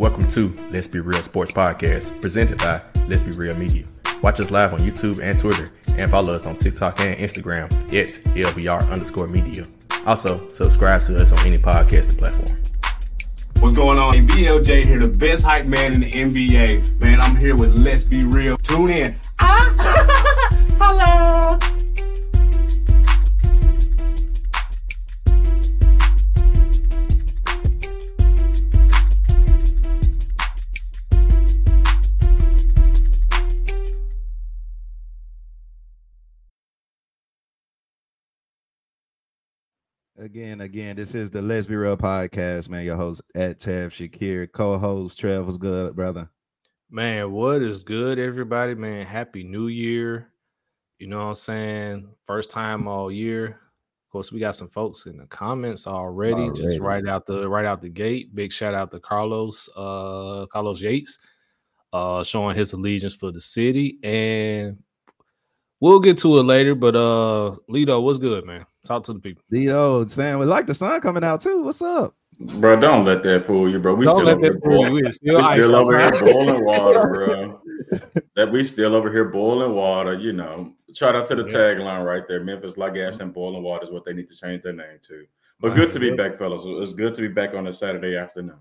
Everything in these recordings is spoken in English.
Welcome to Let's Be Real Sports Podcast, presented by Let's Be Real Media. Watch us live on YouTube and Twitter, and follow us on TikTok and Instagram at LBR underscore media. Also, subscribe to us on any podcasting platform. What's going on? BLJ here, the best hype man in the NBA. Man, I'm here with Let's Be Real. Tune in. Ah! Hello. Again, again, this is the Let's Be Real podcast, man. Your host at Tev Shakir, co-host Trev. What's good, brother? Man, what is good, everybody? Man, happy new year. You know what I'm saying? First time all year. Of course, we got some folks in the comments already, Already. just right out the right out the gate. Big shout out to Carlos, uh, Carlos Yates, uh, showing his allegiance for the city. And we'll get to it later. But uh Lido, what's good, man? Talk to the people. Dito, Sam, we like the sun coming out too. What's up? Bro, don't let that fool you, bro. We Don't still let over here fool you. boiling. It's still We still over here boiling water, bro. that we still over here boiling water. You know, shout out to the Yeah. tagline right there. Memphis like gas and boiling water is what they need to change their name to. But good to be back, fellas. It's good to be back on a Saturday afternoon.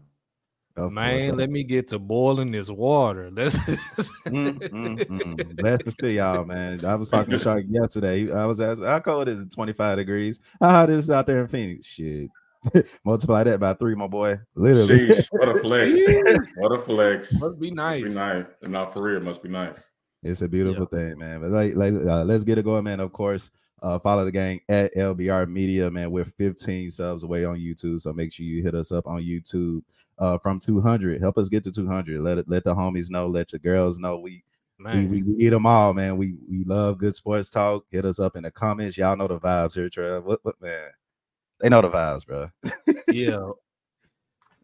Of Man, course. let me get to boiling this water. Let's Mm, mm, mm. Blessed to see y'all, man. I was talking to Shark yesterday. I was asking, how cold is it? 25 degrees. How hot is it out there in Phoenix? Shit. Multiply that by three, my boy. Literally. Sheesh, what a flex. what a flex. must be nice. Must nice. be nice. Not for real, must be nice. It's a beautiful thing, man. But like, like uh, let's get it going, man. Of course, uh, follow the gang at LBR Media, man. We're 15 subs away on YouTube, so make sure you hit us up on YouTube uh, from 200. Help us get to 200. Let it, let the homies know. Let your girls know. We we, Man, we, we eat them all, man. We we love good sports talk. Hit us up in the comments. Y'all know the vibes here, Trev. What what man? They know the vibes, bro. yeah.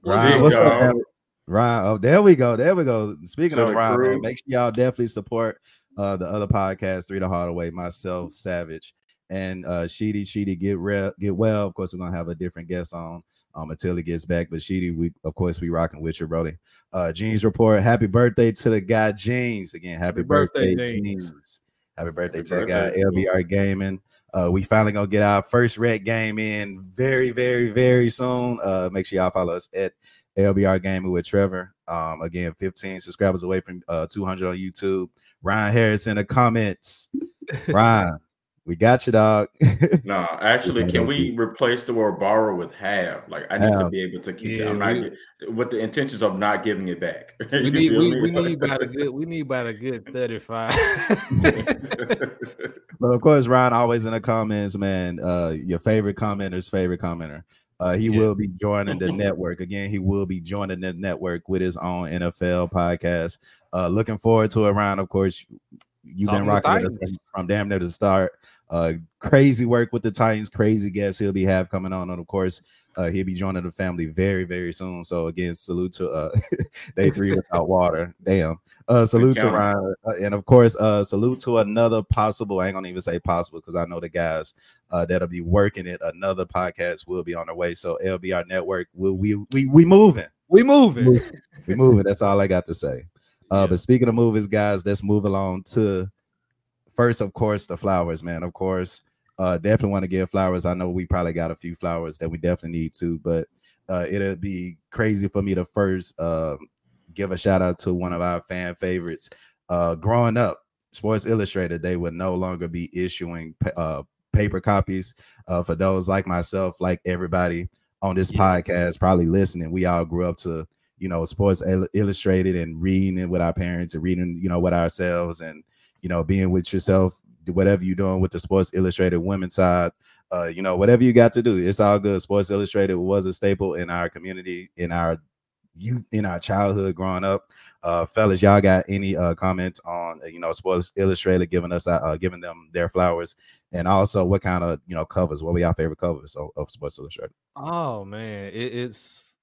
Ryan, Big what's up, man? Ryan? Oh, there we go. There we go. Speaking So of the Ryan, man, make sure y'all definitely support uh the other podcast, Three to Hard Way, myself, Savage, and uh Sheedy. Sheedy, get real, get well. Of course, we're gonna have a different guest on um until he gets back. But Sheedy, we of course we rocking with you, Brody. Uh Jeans report. Happy birthday to the guy Jeans. Again, happy, Happy birthday, birthday, Jeans. Jeans. Happy birthday Happy to the guy. LBR Gaming. Uh, we finally gonna get our first red game in very, very, very soon. Uh, make sure y'all follow us at LBR Gaming with Trevor. Um, again, 15 subscribers away from uh 200 on YouTube. Ryan Harris in the comments. Ryan, we got you, dog. No, actually, can we replace the word borrow with have? Like, I need to be able to keep Yeah, that. I'm not we- with the intentions of not giving it back. We need we, we need about a good we need about a good 35. But of course, Ryan always in the comments, man. Uh, your favorite commenter's favorite commenter. Uh, he Yeah. will be joining the network again. He will be joining the network with his own NFL podcast. Uh, looking forward to it, Ryan. Of course, you've been rocking the with us from, from damn near the start. Uh, crazy work with the Titans. Crazy guests he'll be have coming on, and of course, uh, he'll be joining the family very, very soon. So again, salute to uh, day three without water. Damn. Uh, salute to. Ryan, uh, and of course, uh, salute to another possible. I ain't gonna even say possible because I know the guys uh, that'll be working it. Another podcast will be on the way. So LBR Network, will we we we moving, we moving. we moving. That's all I got to say. Uh, Yeah. but speaking of movies, guys, let's move along to first, of course, the flowers, man. Of course, uh, definitely want to give flowers. I know we probably got a few flowers that we definitely need to, but uh, it'll be crazy for me to first uh, give a shout out to one of our fan favorites. Uh, growing up, Sports Illustrated, they would no longer be issuing pa- uh, paper copies uh, for those like myself, like everybody on this podcast, probably listening. We all grew up to you know Sports Il- Illustrated and reading it with our parents and reading you know with ourselves and you know being with yourself, whatever you're doing with the Sports Illustrated women's side. Uh, you know, whatever you got to do, it's all good. Sports Illustrated was a staple in our community, in our youth, in our childhood growing up. Uh, fellas, y'all got any uh comments on uh, you know Sports Illustrated giving us uh, uh giving them their flowers, and also what kind of you know covers? What were your favorite covers of, of Sports Illustrated? Oh man, it, it's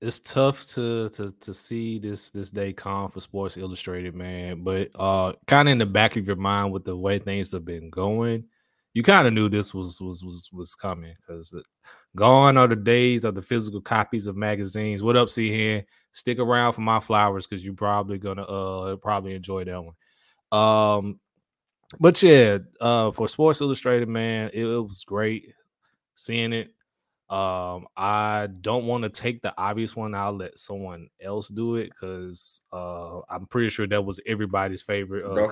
it's tough to to to see this this day come for Sports Illustrated, man. But uh, kind of in the back of your mind with the way things have been going, you kind of knew this was was was was coming because gone are the days of the physical copies of magazines. What up, C here? stick around for my flowers because you're probably gonna uh probably enjoy that one. Um, but yeah, uh, for Sports Illustrated, man, it, it was great seeing it. Um, I don't want to take the obvious one. I'll let someone else do it because uh, I'm pretty sure that was everybody's favorite. Uh, Go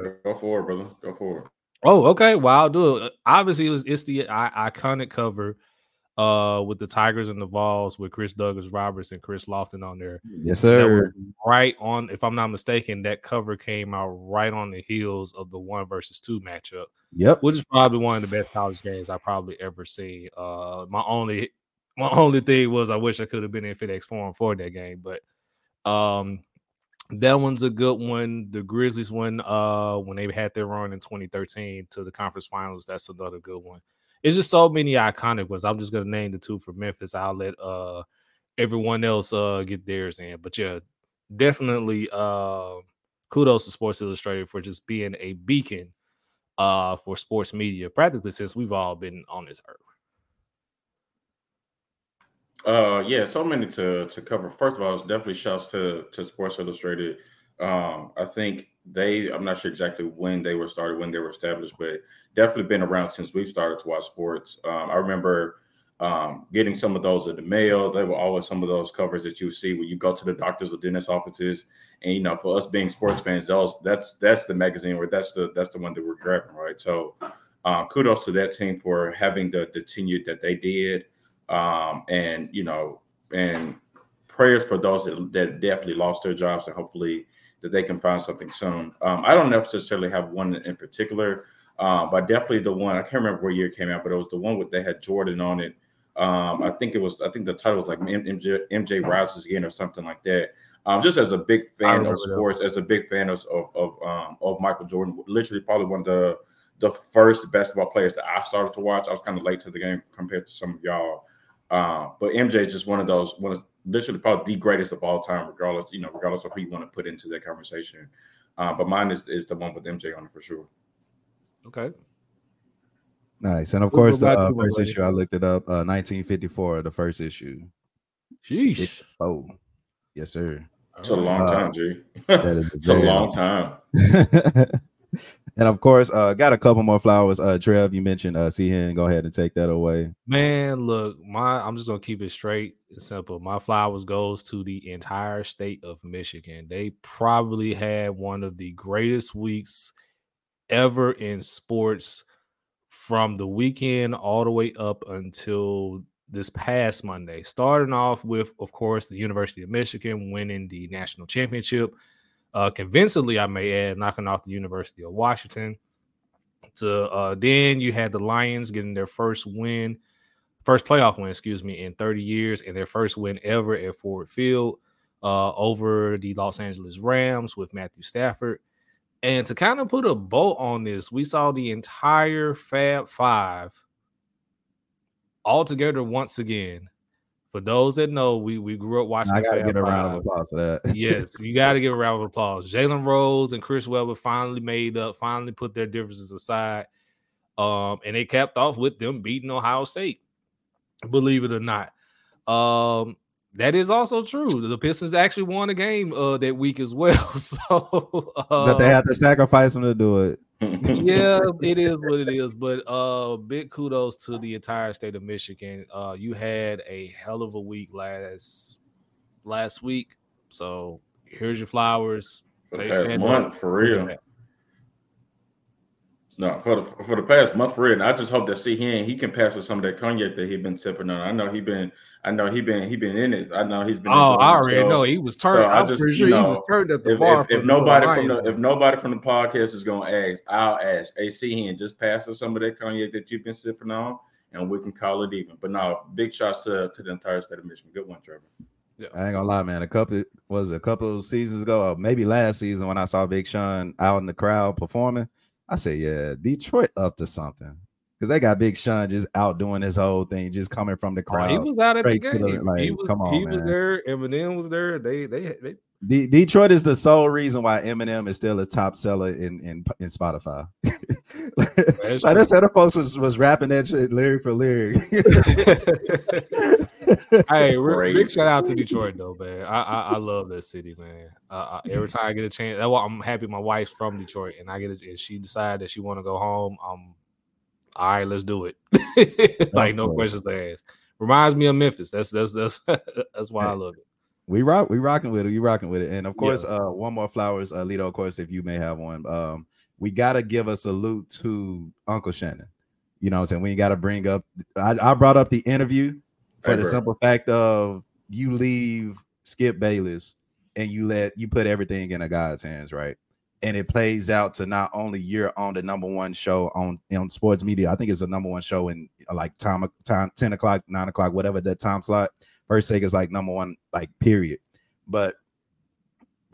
it. Go for it, brother. Go for it. Oh, okay. Well, I'll do it. Obviously, it was it's the I- iconic cover uh with the Tigers and the Vols with Chris Douglas Roberts and Chris Lofton on there. Yes, sir. right on, if I'm not mistaken, that cover came out right on the heels of the one versus two matchup, Yep. which is probably one of the best college games I probably ever seen. Uh my only my only thing was I wish I could have been in FedEx Forum for that game, but um that one's a good one. The Grizzlies one, uh, when they had their run in 2013 to the conference finals, that's another good one. It's just so many iconic ones. I'm just gonna name the two for Memphis. I'll let uh everyone else uh get theirs in. But yeah, definitely uh kudos to Sports Illustrated for just being a beacon uh for sports media practically since we've all been on this earth. Uh, yeah, so many to to cover. First of all, it's definitely shouts to to Sports Illustrated. Um, I think they. I'm not sure exactly when they were started, when they were established, but definitely been around since we've started to watch sports. Um, I remember um, getting some of those in the mail. They were always some of those covers that you see when you go to the doctors or dentist offices. And you know, for us being sports fans, those that's that's the magazine or that's the that's the one that we're grabbing, right? So, uh, kudos to that team for having the the tenure that they did um, and you know, and prayers for those that, that definitely lost their jobs, and hopefully that they can find something soon. Um, I don't necessarily have one in particular, uh, but definitely the one I can't remember what year it came out, but it was the one with they had Jordan on it. Um, I think it was. I think the title was like MJ, MJ rises again or something like that. Um, just as a big fan of that. sports, as a big fan of of of, um, of Michael Jordan, literally probably one of the the first basketball players that I started to watch. I was kind of late to the game compared to some of y'all. Uh, but MJ is just one of those, one of literally probably the greatest of all time, regardless, you know, regardless of who you want to put into that conversation. Uh, but mine is, is the one with MJ on it for sure. Okay. Nice. And of We'll course, the uh, first later. issue I looked it up, uh, 1954, the first issue. Sheesh. Oh, yes, sir. It's a long Uh, time, G. That is it's a long long time. and of course, uh, got a couple more flowers. Uh, Trev, you mentioned uh, Hen. Go ahead and take that away. Man, look, my I'm just gonna keep it straight and simple. My flowers goes to the entire state of Michigan. They probably had one of the greatest weeks ever in sports from the weekend all the way up until this past Monday. Starting off with, of course, the University of Michigan winning the national championship. Uh, convincingly, I may add, knocking off the University of Washington to uh then you had the Lions getting their first win, first playoff win, excuse me, in 30 years, and their first win ever at Ford Field uh over the Los Angeles Rams with Matthew Stafford. And to kind of put a bow on this, we saw the entire Fab Five all together once again. For those that know, we we grew up watching. I gotta get a round of applause for that. yes, you got to give a round of applause. Jalen Rose and Chris Webber finally made up, finally put their differences aside, um, and they capped off with them beating Ohio State. Believe it or not, um, that is also true. The Pistons actually won a game uh, that week as well. So, uh, but they had to sacrifice them to do it. Yeah, it is what it is. But uh big kudos to the entire state of Michigan. Uh you had a hell of a week last last week. So here's your flowers. for the past month, up. for real. No, for the for the past month for real. And I just hope that see him he can pass us some of that cognac that he been sipping on. I know he been I know he been he been in it. I know he's been Oh, I already himself. know he was turned. I I'm just, pretty you sure he was turned at the If, bar. if, if nobody from the if nobody from the podcast is gonna ask, I'll ask. Hey, see him just pass us some of that cognac that you've been sipping on, and we can call it even. But no, big shots to, to the entire state of Michigan. Good one, Trevor. Yeah. I ain't gonna lie, man. A couple was it, a couple of seasons ago, or maybe last season when I saw Big Sean out in the crowd performing. I say, "Yeah, Detroit up to something." because they got Big Sean just out doing his whole thing, just coming from the Oh, crowd. he was out at the straight to game. the- like, he was, come on, he was man. there. Eminem was there. They they they De- Detroit is the sole reason why Eminem is still a top seller in in, in Spotify. like That's this other folks was, was rapping that shit lyric for lyric. hey, re- big shout out to Detroit though, man. I I, I love that city, man. Uh, I, every time I get a chance, that's why I'm happy. My wife's from Detroit, and I get it. If she decided that she want to go home, um, all right, let's do it. like no Okay. questions asked. Reminds me of Memphis. That's that's that's that's why I love it. We rock, we rocking with it. We rocking with it. And of course, uh, one more flowers, uh, Lito. Of course, if you may have one, um, we gotta give a salute to Uncle Shannon. You know what I'm saying? We got to bring up. I, I brought up the interview for the simple fact of you leave Skip Bayless and you let you put everything in a guy's hands, right? And it plays out to not only you're on the number one show on on sports media. I think it's the number one show in like time time ten o'clock, nine o'clock, whatever that time slot. First take is like number one, like period. But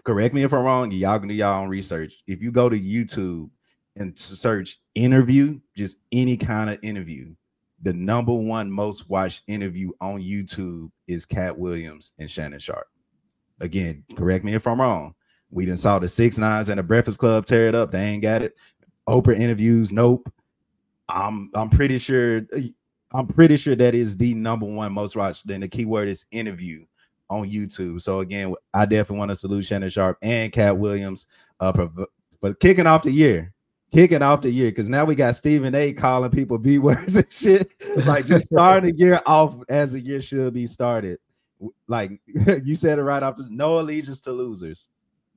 correct me if I'm wrong. Y'all can do y'all own research. If you go to YouTube and search interview, just any kind of interview, the number one most watched interview on YouTube is Katt Williams and Shannon Sharpe. Again, correct me if I'm wrong. We didn't saw the six nines and the Breakfast Club tear it up. They ain't got it. Oprah interviews, nope. I'm I'm pretty sure uh, I'm pretty sure that is the number one most watched. Then the keyword is interview on YouTube. So again, I definitely want to salute Shannon Sharpe and Katt Williams uh for kicking off the year. Kicking off the year because now we got Stephen A calling people B words and shit. Like just starting the year off as the year should be started. Like you said it right off no allegiance to losers.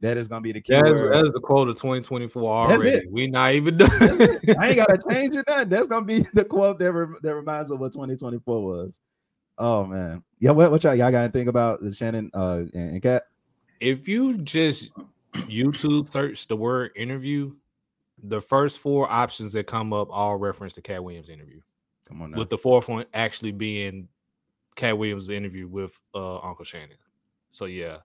That is gonna be the key. That's, that's the quote of 2024 That's already. it. We not even done. I ain't gotta change it. None. That's gonna be the quote that, re- that reminds of what 2024 was. Oh man, yeah. What, what y'all, y'all got to think about the Shannon uh and, and Katt? if you just YouTube search the word interview, the first four options that come up all reference the Katt Williams interview, Come on now. with the fourth one actually being Katt Williams' interview with uh, Uncle Shannon. So yeah,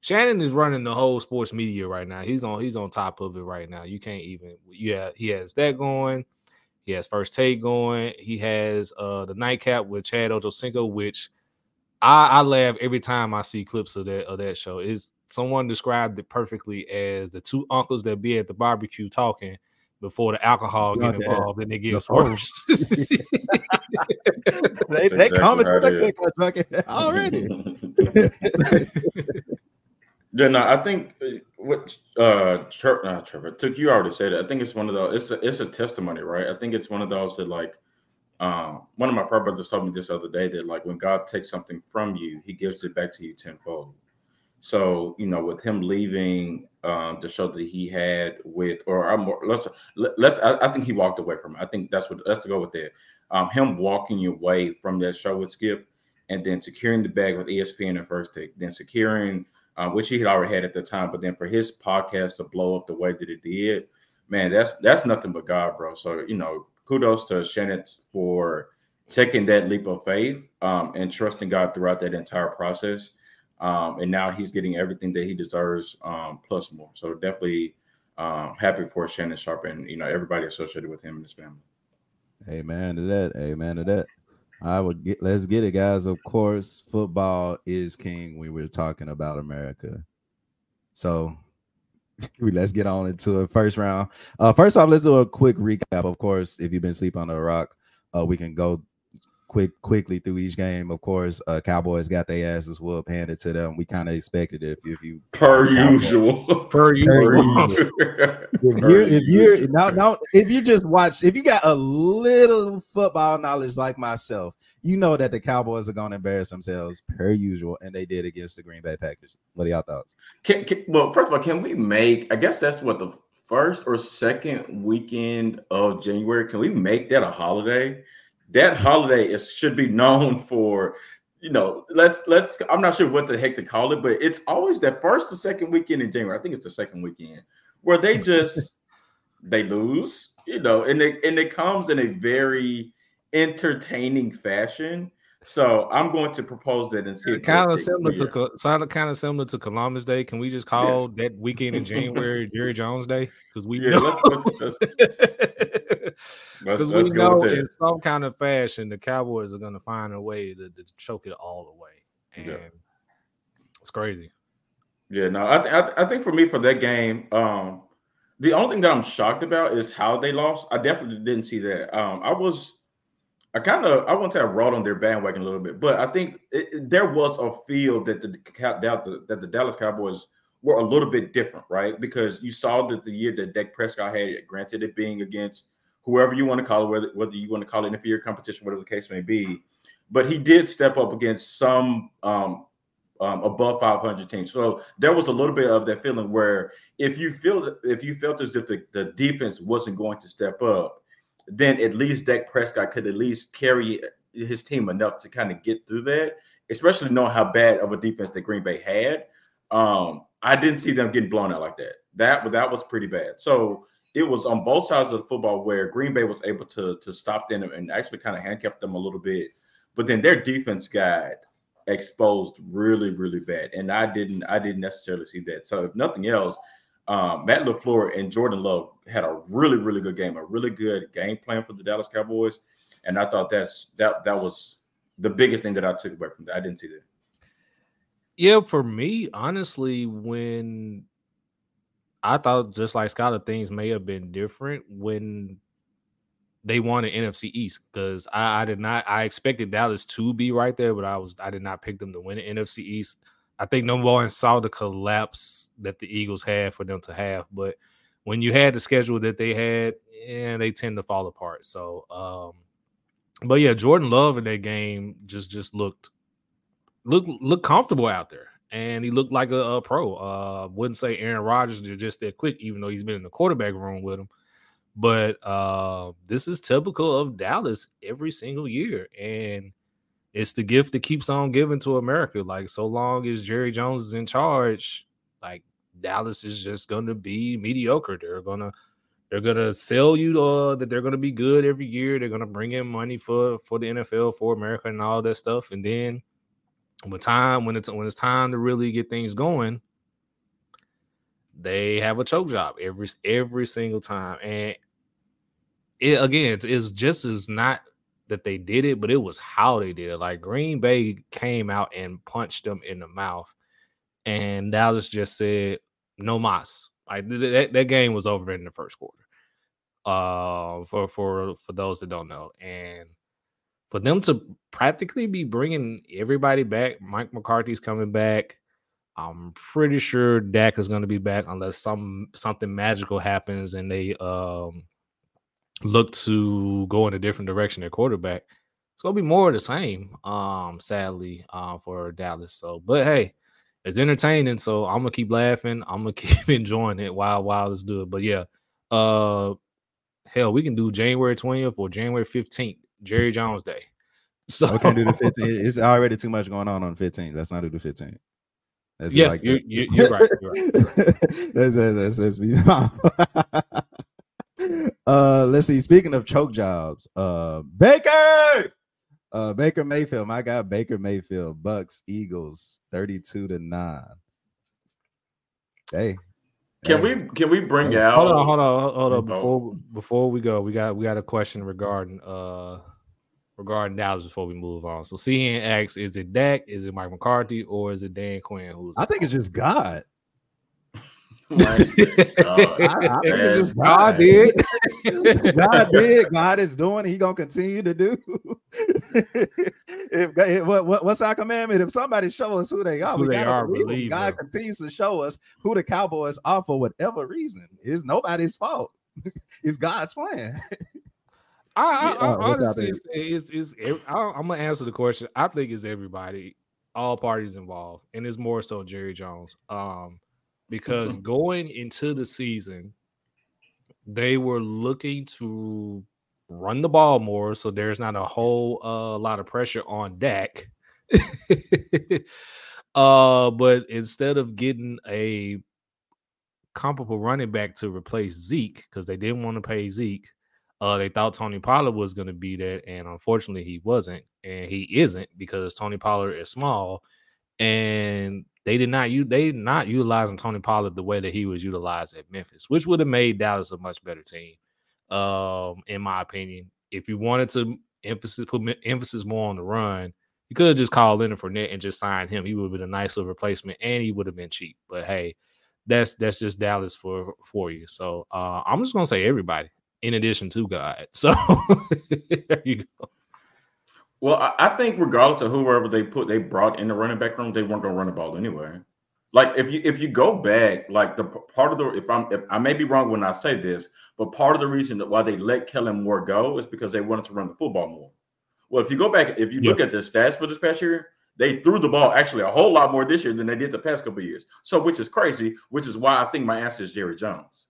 Shannon is running the whole sports media right now. He's on he's on top of it right now. You can't even yeah he has that going. He has first take going. He has uh the nightcap with Chad Ochocinco, which I, I laugh every time I see clips of that of that show. Is someone described it perfectly as the two uncles that be at the barbecue talking before the alcohol get Okay. involved and it gets The worse. they That's they exactly coming how to it the is. Click Bucket already. Yeah, no, I think uh, what uh Trevor, not Trevor, took you already said it. I think it's one of those. It's a, it's a testimony, right? I think it's one of those that like, um, one of my frat brothers told me this other day that like when God takes something from you, He gives it back to you tenfold. So you know, with him leaving um, the show that he had with, or I'm let's let- let's. I, I think he walked away from it. I think that's what let's go with that. Um, him walking away from that show with Skip, and then securing the bag with ESPN and First Take, then securing uh, which he had already had at the time. But then for his podcast to blow up the way that it did, man, that's that's nothing but God, bro. So you know, kudos to Shannon for taking that leap of faith um, and trusting God throughout that entire process. Um, and now he's getting everything that he deserves, um, plus more. So definitely um, happy for Shannon Sharpe and you know everybody associated with him and his family. Amen to that. Amen to that. I would get let's get it, guys. Of course, football is king when we're talking about America. So let's get on into it. First round. Uh first off, let's do a quick recap. Of course, if you've been sleeping on a rock, uh we can go quick quickly through each game. Of course, uh Cowboys got their asses whooped handed to them. We kind of expected it if you if you Per usual. Per. Per usual. if you're if you're now now if you just watch if you got a little football knowledge like myself, you know that the Cowboys are going to embarrass themselves per usual, and they did against the Green Bay Packers. What are y'all thoughts? Can, can, well, first of all, can we make? I guess that's what the first or second weekend of January. Can we make that a holiday? That holiday is should be known for, you know. Let's let's. I'm not sure what the heck to call it, but it's always that first or second weekend in January. I think it's the second weekend where they just they lose, you know, and it and it comes in a very entertaining fashion. So I'm going to propose that and see if Kind of similar to Co- sound kind of similar to Columbus Day. Can we just call that weekend in January Jerry Jones Day? Because we Yeah, know let's- let's- Because we know in some kind of fashion, the Cowboys are going to find a way to, to, choke it all away, and yeah. it's crazy. Yeah, no, I, th- I, th- I think for me for that game, um, the only thing that I'm shocked about is how they lost. I definitely didn't see that. Um, I was, I kind of, I won't say I rode on their bandwagon a little bit, but I think it, it, there was a feel that the that the Dallas Cowboys were a little bit different, right? Because you saw that the year that Dak Prescott had, granted it being against whoever you want to call it, whether whether you want to call it inferior competition, whatever the case may be, but he did step up against some um, um, above 500 teams. So there was a little bit of that feeling where if you feel if you felt as if the, the defense wasn't going to step up, then at least Dak Prescott could at least carry his team enough to kind of get through that, especially knowing how bad of a defense that Green Bay had. Um, I didn't see them getting blown out like that. That that was pretty bad. So it was on both sides of the football where Green Bay was able to to stop them and actually kind of handcuff them a little bit. But then their defense got exposed really, really bad. And I didn't I didn't necessarily see that. So if nothing else, um, Matt LaFleur and Jordan Love had a really, really good game, a really good game plan for the Dallas Cowboys. And I thought that's that that was the biggest thing that I took away from that. I didn't see that. Yeah, for me, honestly, when I thought just like Skyler, things may have been different when they won an NFC East because I, I, did not I expected Dallas to be right there, but I was I did not pick them to win the NFC East. I think number one saw the collapse that the Eagles had for them to have, but when you had the schedule that they had, and yeah, they tend to fall apart. So, um, but yeah, Jordan Love in that game just just looked look looked comfortable out there, and he looked like a, a pro. Uh, wouldn't say Aaron Rodgers is just that quick, even though he's been in the quarterback room with him. But uh, this is typical of Dallas every single year. And it's the gift that keeps on giving to America. Like, so long as Jerry Jones is in charge, like Dallas is just gonna be mediocre. They're gonna they're gonna sell you uh, that they're gonna be good every year. They're gonna bring in money for for the NFL, for America, and all that stuff. And then when time when it's when it's time to really get things going, they have a choke job every every single time. And it again, it's just as not that they did it, but it was how they did it. Like Green Bay came out and punched them in the mouth, and Dallas just said no mas. Like that, that game was over in the first quarter. Uh, for for for those that don't know, and for them to practically be bringing everybody back, Mike McCarthy's coming back. I'm pretty sure Dak is going to be back unless some something magical happens and they um look to go in a different direction at quarterback, it's gonna be more of the same. Um, sadly, uh, for Dallas. So, but hey, it's entertaining. So I'm gonna keep laughing. I'm gonna keep enjoying it while while let's do it. But yeah, uh, hell, we can do January 20th or January 15th, Jerry Jones Day. So we can do the 15th. It's already too much going on on 15th. Let's not do the 15th. That's yeah, like you're, you're, right. You're right. that's, that's, that's, that's uh, let's see. Speaking of choke jobs, uh, Baker, uh, Baker Mayfield, my guy Baker Mayfield, Bucks, Eagles, thirty-two to nine. Hey, can we can we bring hold out? Hold on, hold on, hold on. Before before we go, we got we got a question regarding uh regarding Dallas before we move on. So CN asks, is it Dak, is it Mike McCarthy, or is it Dan Quinn? Who's I think it's just God. God, God did. God did. God is doing. He gonna continue to do. if what, what, what's our commandment? If somebody show us who they are, who we they gotta are, believe, believe God them. continues to show us who the Cowboys are for whatever reason. It's nobody's fault. it's God's plan. I, I, I honestly, it's, it's, it's, it's I, I'm gonna answer the question. I think it's everybody, all parties involved, and it's more so Jerry Jones. Um, because going into the season, they were looking to run the ball more, so there's not a whole uh, lot of pressure on Dak. uh, but instead of getting a comparable running back to replace Zeke, because they didn't want to pay Zeke, uh, they thought Tony Pollard was going to be that, and unfortunately, he wasn't, and he isn't because Tony Pollard is small, and they did not use they not utilizing Tony Pollard the way that he was utilized at Memphis, which would have made Dallas a much better team. Um, in my opinion, if you wanted to emphasis put emphasis more on the run, you could have just called Leonard Fournette and just signed him. He would have been a nice little replacement, and he would have been cheap. But hey, that's that's just Dallas for for you. So uh, I'm just gonna say everybody in addition to God. So there you go. Well, I, I think regardless of whoever they put, they brought in the running back room, they weren't gonna run the ball anyway. Like if you if you go back, like the part of the if I'm if I may be wrong when I say this, but part of the reason that why they let Kellen Moore go is because they wanted to run the football more. Well, if you go back, if you look at the stats for this past year, they threw the ball actually a whole lot more this year than they did the past couple years. So, which is crazy, which is why I think my answer is Jerry Jones.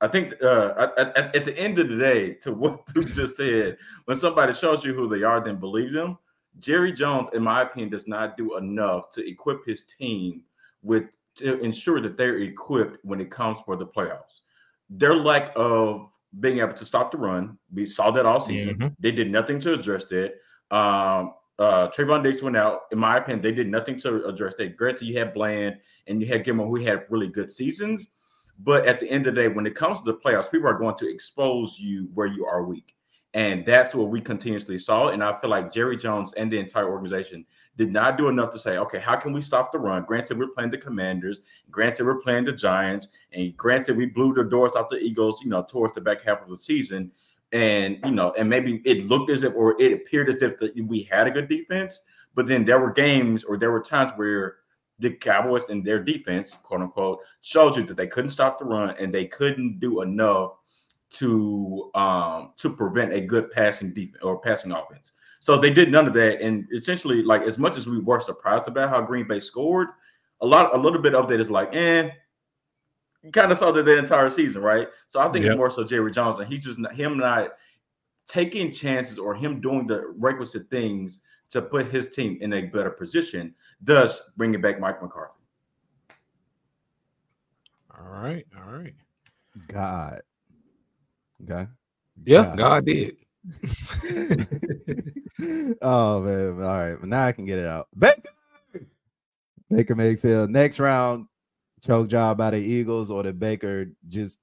I think uh, at, at, at, the end of the day, to what Duke just said, when somebody shows you who they are, then believe them. Jerry Jones, in my opinion, does not do enough to equip his team with to ensure that they're equipped when it comes for the playoffs. Their lack of being able to stop the run, we saw that all season. Mm-hmm. They did nothing to address that. Um, uh, Trevon Diggs went out. In my opinion, they did nothing to address that. Granted, you had Bland and you had Gilmore, who had really good seasons. But at the end of the day, when it comes to the playoffs, people are going to expose you where you are weak. And that's what we continuously saw. And I feel like Jerry Jones and the entire organization did not do enough to say, okay, how can we stop the run? Granted, we're playing the Commanders. Granted, we're playing the Giants. And granted, we blew the doors off the Eagles, you know, towards the back half of the season and you know, and maybe it looked as if, or it appeared as if the, we had a good defense, but then there were games or there were times where the Cowboys and their defense, quote unquote, shows you that they couldn't stop the run and they couldn't do enough to um to prevent a good passing defense or passing offense. So they did none of that, and essentially, like as much as we were surprised about how Green Bay scored, a lot, a little bit of that is like, eh, you kind of saw that the entire season, right? So I think yep. it's more so Jerry Johnson. He just him not taking chances or him doing the requisite things to put his team in a better position, thus bringing back Mike McCarthy. All right, all right. God. Okay. Yeah, God, God did. oh man. All right. Now I can get it out. Baker. Baker Mayfield. Next round, choke job by the Eagles or the Baker just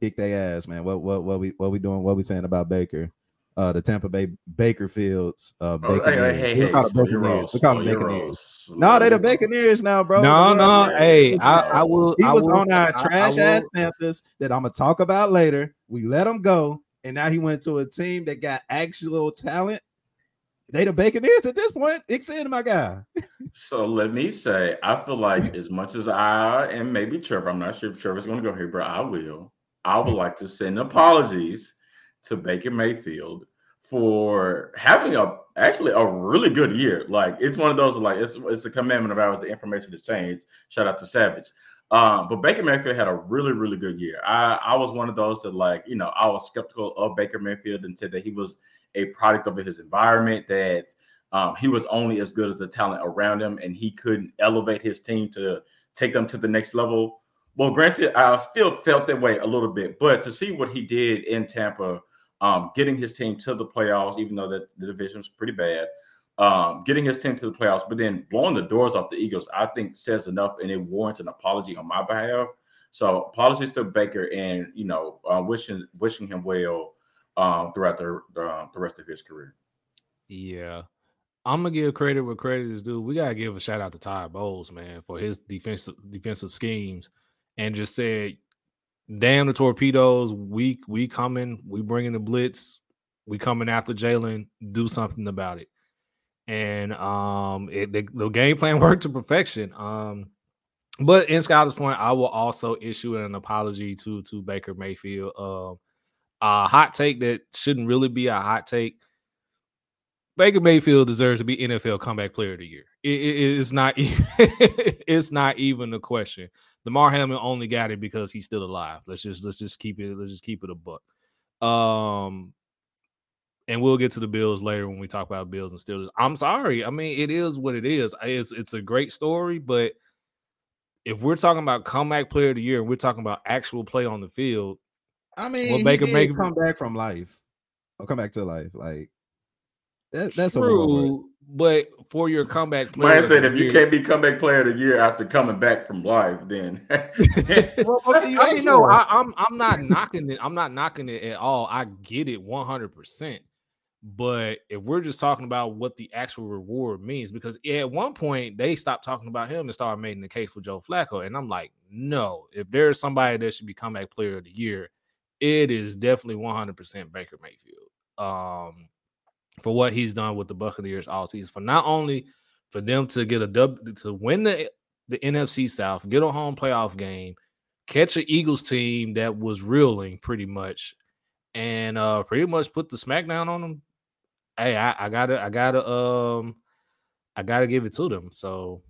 kick their ass, man. What what what we what we doing? What we saying about Baker? Uh, the Tampa Bay Bakerfields. Uh, oh, hey, hey, hey, hey, so Baconeers. We call them Baconeers. No, they the Baconeers now, bro. No, no. Hey, I, I will. He I was will, on our trash ass Panthers that I'm gonna talk about later. We let him go, and now he went to a team that got actual talent they the Baconeers at this point. Extend my guy. so let me say, I feel like as much as I and maybe Trevor, I'm not sure if Trevor's going to go here, but I will. I would like to send apologies to Baker Mayfield for having a actually a really good year. Like it's one of those like it's it's a commandment of ours. The information has changed. Shout out to Savage. Um, but Baker Mayfield had a really, really good year. I, I was one of those that like, you know, I was skeptical of Baker Mayfield and said that he was a product of his environment, that um, he was only as good as the talent around him and he couldn't elevate his team to take them to the next level. Well, granted, I still felt that way a little bit, but to see what he did in Tampa, um, getting his team to the playoffs, even though the, the division was pretty bad, um, getting his team to the playoffs, but then blowing the doors off the Eagles, I think says enough and it warrants an apology on my behalf. So apologies to Baker and you know uh, wishing wishing him well um, throughout the uh, the rest of his career. Yeah, I'm gonna give credit where credit is due. We gotta give a shout out to Ty Bowles, man, for his defensive defensive schemes, and just said, "Damn the torpedoes, we we coming, we bringing the blitz, we coming after Jalen. Do something about it." And um, it, the, the game plan worked to perfection. Um, but in Skyler's point, I will also issue an apology to to Baker Mayfield. Um, a hot take that shouldn't really be a hot take. Baker Mayfield deserves to be NFL Comeback Player of the Year. It, it, it's not. it's not even a question. Damar Hamlin only got it because he's still alive. Let's just let's just keep it. Let's just keep it a buck. Um, and we'll get to the Bills later when we talk about Bills and Steelers. I'm sorry. I mean, it is what it is. It's it's a great story, but if we're talking about comeback player of the year and we're talking about actual play on the field, I mean, well, Baker Baker come back from life. I'll come back to life. Like that, that's true, but for your comeback player, Man said if you can't be comeback player of the year after coming back from life, then I mean, no, I, I'm I'm not knocking it. I'm not knocking it at all. I get it 100. percent But if we're just talking about what the actual reward means, because at one point they stopped talking about him and started making the case for Joe Flacco, and I'm like, no, if there's somebody that should be comeback player of the year, it is definitely 100 percent Baker Mayfield. Um, for what he's done with the Buccaneers all season. For not only for them to get a dub to win the the NFC South, get a home playoff game, catch an Eagles team that was reeling pretty much, and uh pretty much put the smackdown on them. Hey, I, I gotta, I gotta, um, I gotta give it to them. So,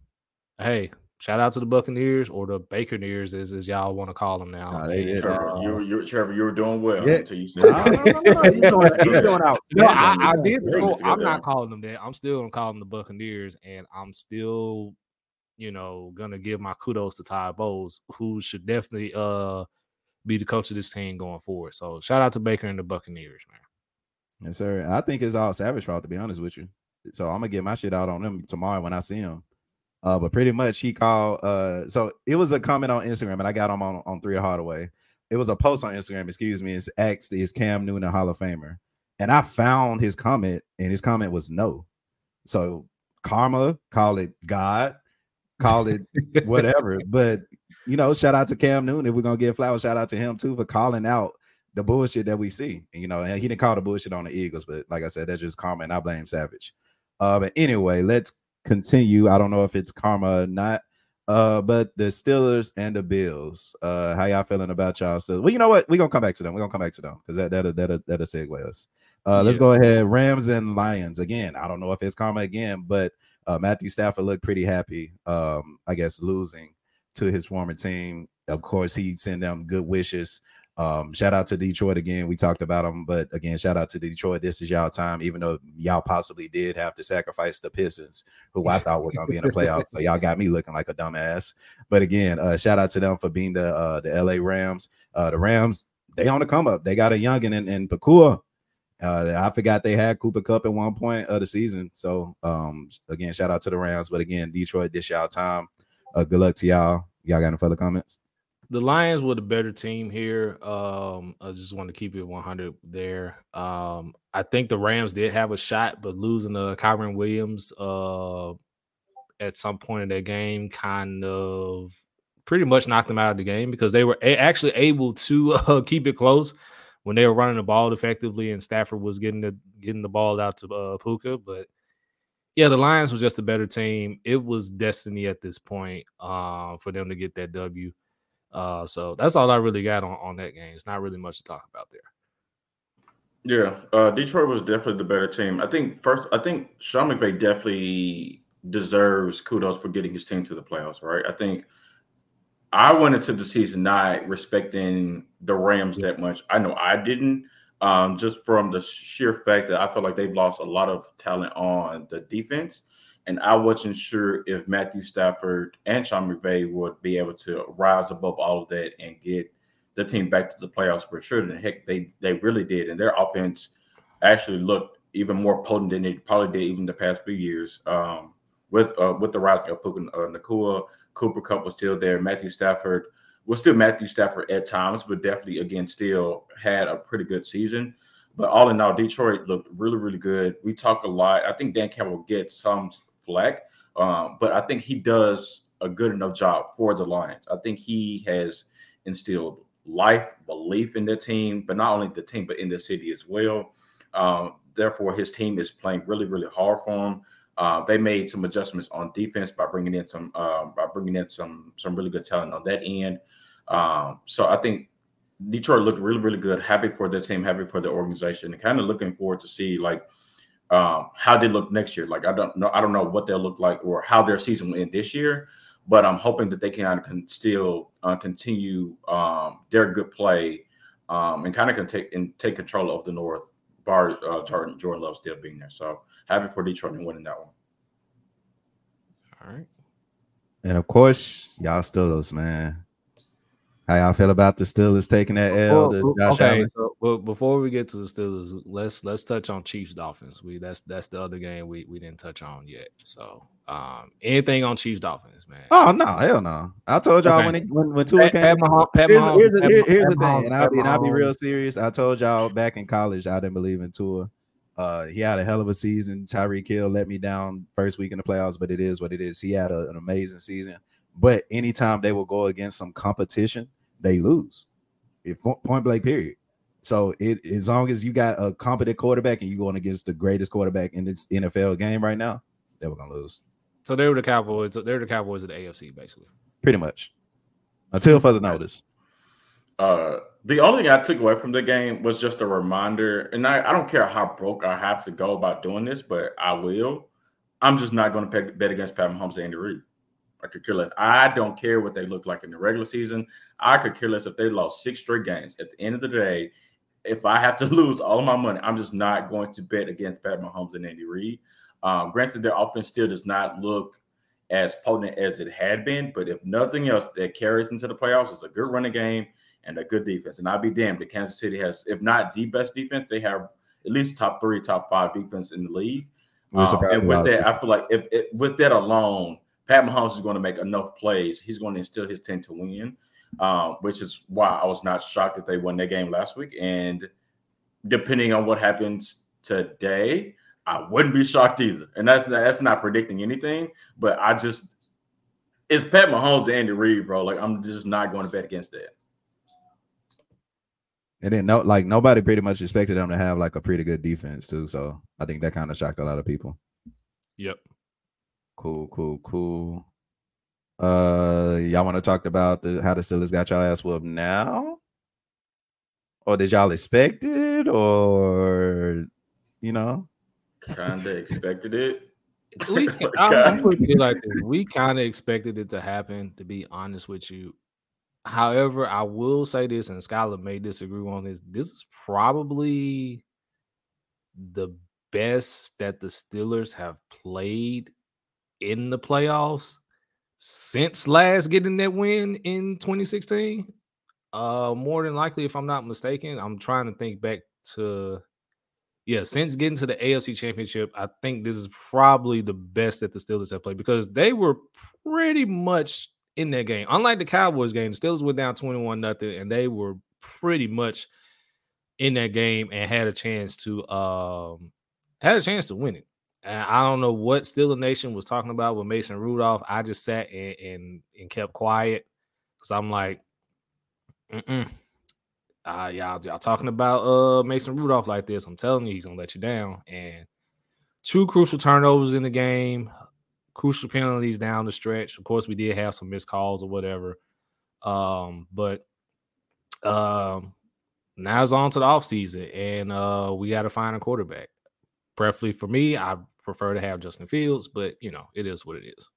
hey, Shout out to the Buccaneers or the Baconeers, as, as y'all want to call them now. Nah, they did. Trevor, you, you, Trevor, you were doing well yeah. until you said. no, no, no, no, You're doing, you're doing out. No, I, I did. Cool. I'm not calling them that. I'm still gonna call them the Buccaneers, and I'm still, you know, gonna give my kudos to Ty Bowles, who should definitely uh be the coach of this team going forward. So shout out to Baker and the Buccaneers, man. Yes, sir. I think it's all Savage fault, to be honest with you. So I'm gonna get my shit out on them tomorrow when I see them. Uh, but pretty much he called. Uh, so it was a comment on Instagram, and I got him on on Three Hardaway. It was a post on Instagram. Excuse me. It's asked is Cam Newton a Hall of Famer, and I found his comment, and his comment was no. So karma, call it God, call it whatever. but you know, shout out to Cam Newton. If we're gonna give flowers, shout out to him too for calling out the bullshit that we see. And, you know, and he didn't call the bullshit on the Eagles, but like I said, that's just karma, and I blame Savage. Uh, but anyway, let's continue. I don't know if it's karma or not. Uh, but the Steelers and the Bills. Uh, how y'all feeling about y'all? So, well, you know what? We're gonna come back to them. We're gonna come back to them because that that'll that'll that'll segue us. Uh, yeah. let's go ahead. Rams and Lions again. I don't know if it's karma again, but uh, Matthew Stafford looked pretty happy. Um, I guess losing to his former team. Of course, he sent them good wishes um, shout out to Detroit again. We talked about them, but again, shout out to Detroit. This is y'all time, even though y'all possibly did have to sacrifice the Pistons, who I thought were gonna be in the playoffs. So y'all got me looking like a dumbass. But again, uh, shout out to them for being the uh, the LA Rams. Uh, the Rams, they on the come up. They got a youngin and in Pakua. Uh, I forgot they had Cooper Kupp at one point of the season. So um, again, shout out to the Rams. But again, Detroit, this y'all time. Uh, good luck to y'all. Y'all got any further comments? The Lions were the better team here. Um, I just want to keep it 100 there. Um, I think the Rams did have a shot, but losing to Kyren Williams uh, at some point in that game kind of pretty much knocked them out of the game because they were a- actually able to uh, keep it close when they were running the ball effectively and Stafford was getting the getting the ball out to uh, Puka. But yeah, the Lions was just a better team. It was destiny at this point uh, for them to get that W. Uh, so that's all I really got on, on that game. It's not really much to talk about there. Yeah, uh, Detroit was definitely the better team. I think first, I think Sean McVay definitely deserves kudos for getting his team to the playoffs. Right? I think I went into the season not respecting the Rams that much. I know I didn't, um, just from the sheer fact that I felt like they've lost a lot of talent on the defense and I wasn't sure if Matthew Stafford and Sean McVay would be able to rise above all of that and get the team back to the playoffs for sure. And heck, they they really did, and their offense actually looked even more potent than it probably did even the past few years. Um, with uh, with the rising of Puka uh, Nacua, Cooper Kupp was still there. Matthew Stafford was still Matthew Stafford at times, but definitely again still had a pretty good season. But all in all, Detroit looked really, really good. We talk a lot. I think Dan Campbell gets some flack, um, but I think he does a good enough job for the Lions. I think he has instilled life, belief in the team, but not only the team, but in the city as well. Um, therefore, his team is playing really, really hard for him. Uh, they made some adjustments on defense by bringing in some uh, by bringing in some some really good talent on that end. Um, so I think Detroit looked really, really good. Happy for the team, happy for the organization, and kind of looking forward to see like um, how they look next year. Like I don't know, I don't know what they'll look like or how their season will end this year. But I'm hoping that they can, can still uh, continue um, their good play um, and kind of can take and take control of the North. Bar uh, Jordan Jordan Love still being there, so happy for Detroit and winning that one. All right, and of course, y'all Steelers, man. How y'all feel about the Steelers taking that L to Josh okay, Allen? so well, before we get to the Steelers, let's let's touch on Chiefs Dolphins. We that's that's the other game we, we didn't touch on yet. So um anything on Chiefs Dolphins, man. Oh no, hell no! I told y'all Okay. when it, when when Tua Pat, came. Pat Mahomes, Pat Here's, Mahomes, here's the, Pat here's the thing, and I'll be and I'll be real serious. I told y'all back in college I didn't believe in Tua. Uh, he had a hell of a season. Tyreek Hill let me down first week in the playoffs, but it is what it is. He had a- an amazing season. But anytime they will go against some competition, they lose. If point blank, period. So it as long as you got a competent quarterback and you're going against the greatest quarterback in this NFL game right now, they were gonna lose. So they were the Cowboys. They're the Cowboys of the AFC, basically. Pretty much. Until further notice. Uh, the only thing I took away from the game was just a reminder, and I, I don't care how broke I have to go about doing this, but I will. I'm just not going to bet against Pat Mahomes and Andy Reid. I could care less. I don't care what they look like in the regular season. I could care less if they lost six straight games. At the end of the day, if I have to lose all of my money, I'm just not going to bet against Pat Mahomes and Andy Reid. Um, granted, their offense still does not look as potent as it had been, but if nothing else, that carries into the playoffs is a good running game and a good defense. And I'll be damned if Kansas City has, if not the best defense, they have at least top three, top five defense in the league. Um, and with that, I feel like if it, with that alone, Pat Mahomes is going to make enough plays. He's going to instill his team to win, um, which is why I was not shocked that they won that game last week. And depending on what happens today, I wouldn't be shocked either. And that's that's not predicting anything, but I just it's Pat Mahomes and Andy Reid, bro. Like I'm just not going to bet against that. And then no, like nobody pretty much expected them to have like a pretty good defense too. So I think that kind of shocked a lot of people. Yep. Cool, cool, cool. Uh, y'all want to talk about the how the Steelers got y'all ass whooped now, or did y'all expect it, or you know? Kinda expected it. We, I'm, I'm God. putting it like this. We kind of expected it to happen, to be honest with you. However, I will say this, and Skyler may disagree on this. This is probably the best that the Steelers have played in the playoffs since last getting that win in 2016. Uh, more than likely, if I'm not mistaken, I'm trying to think back to yeah, since getting to the AFC Championship, I think this is probably the best that the Steelers have played because they were pretty much in that game. Unlike the Cowboys game, the Steelers went down 21 nothing and they were pretty much in that game and had a chance to um had a chance to win it. And I don't know what Steeler Nation was talking about with Mason Rudolph. I just sat and and, and kept quiet because I'm like, mm-mm. Uh, y'all, y'all talking about uh Mason Rudolph like this. I'm telling you, he's gonna let you down. And two crucial turnovers in the game, crucial penalties down the stretch. Of course, we did have some missed calls or whatever. Um, but um now it's on to the offseason, and uh we gotta find a quarterback. Preferably for me, I prefer to have Justin Fields, but you know, it is what it is.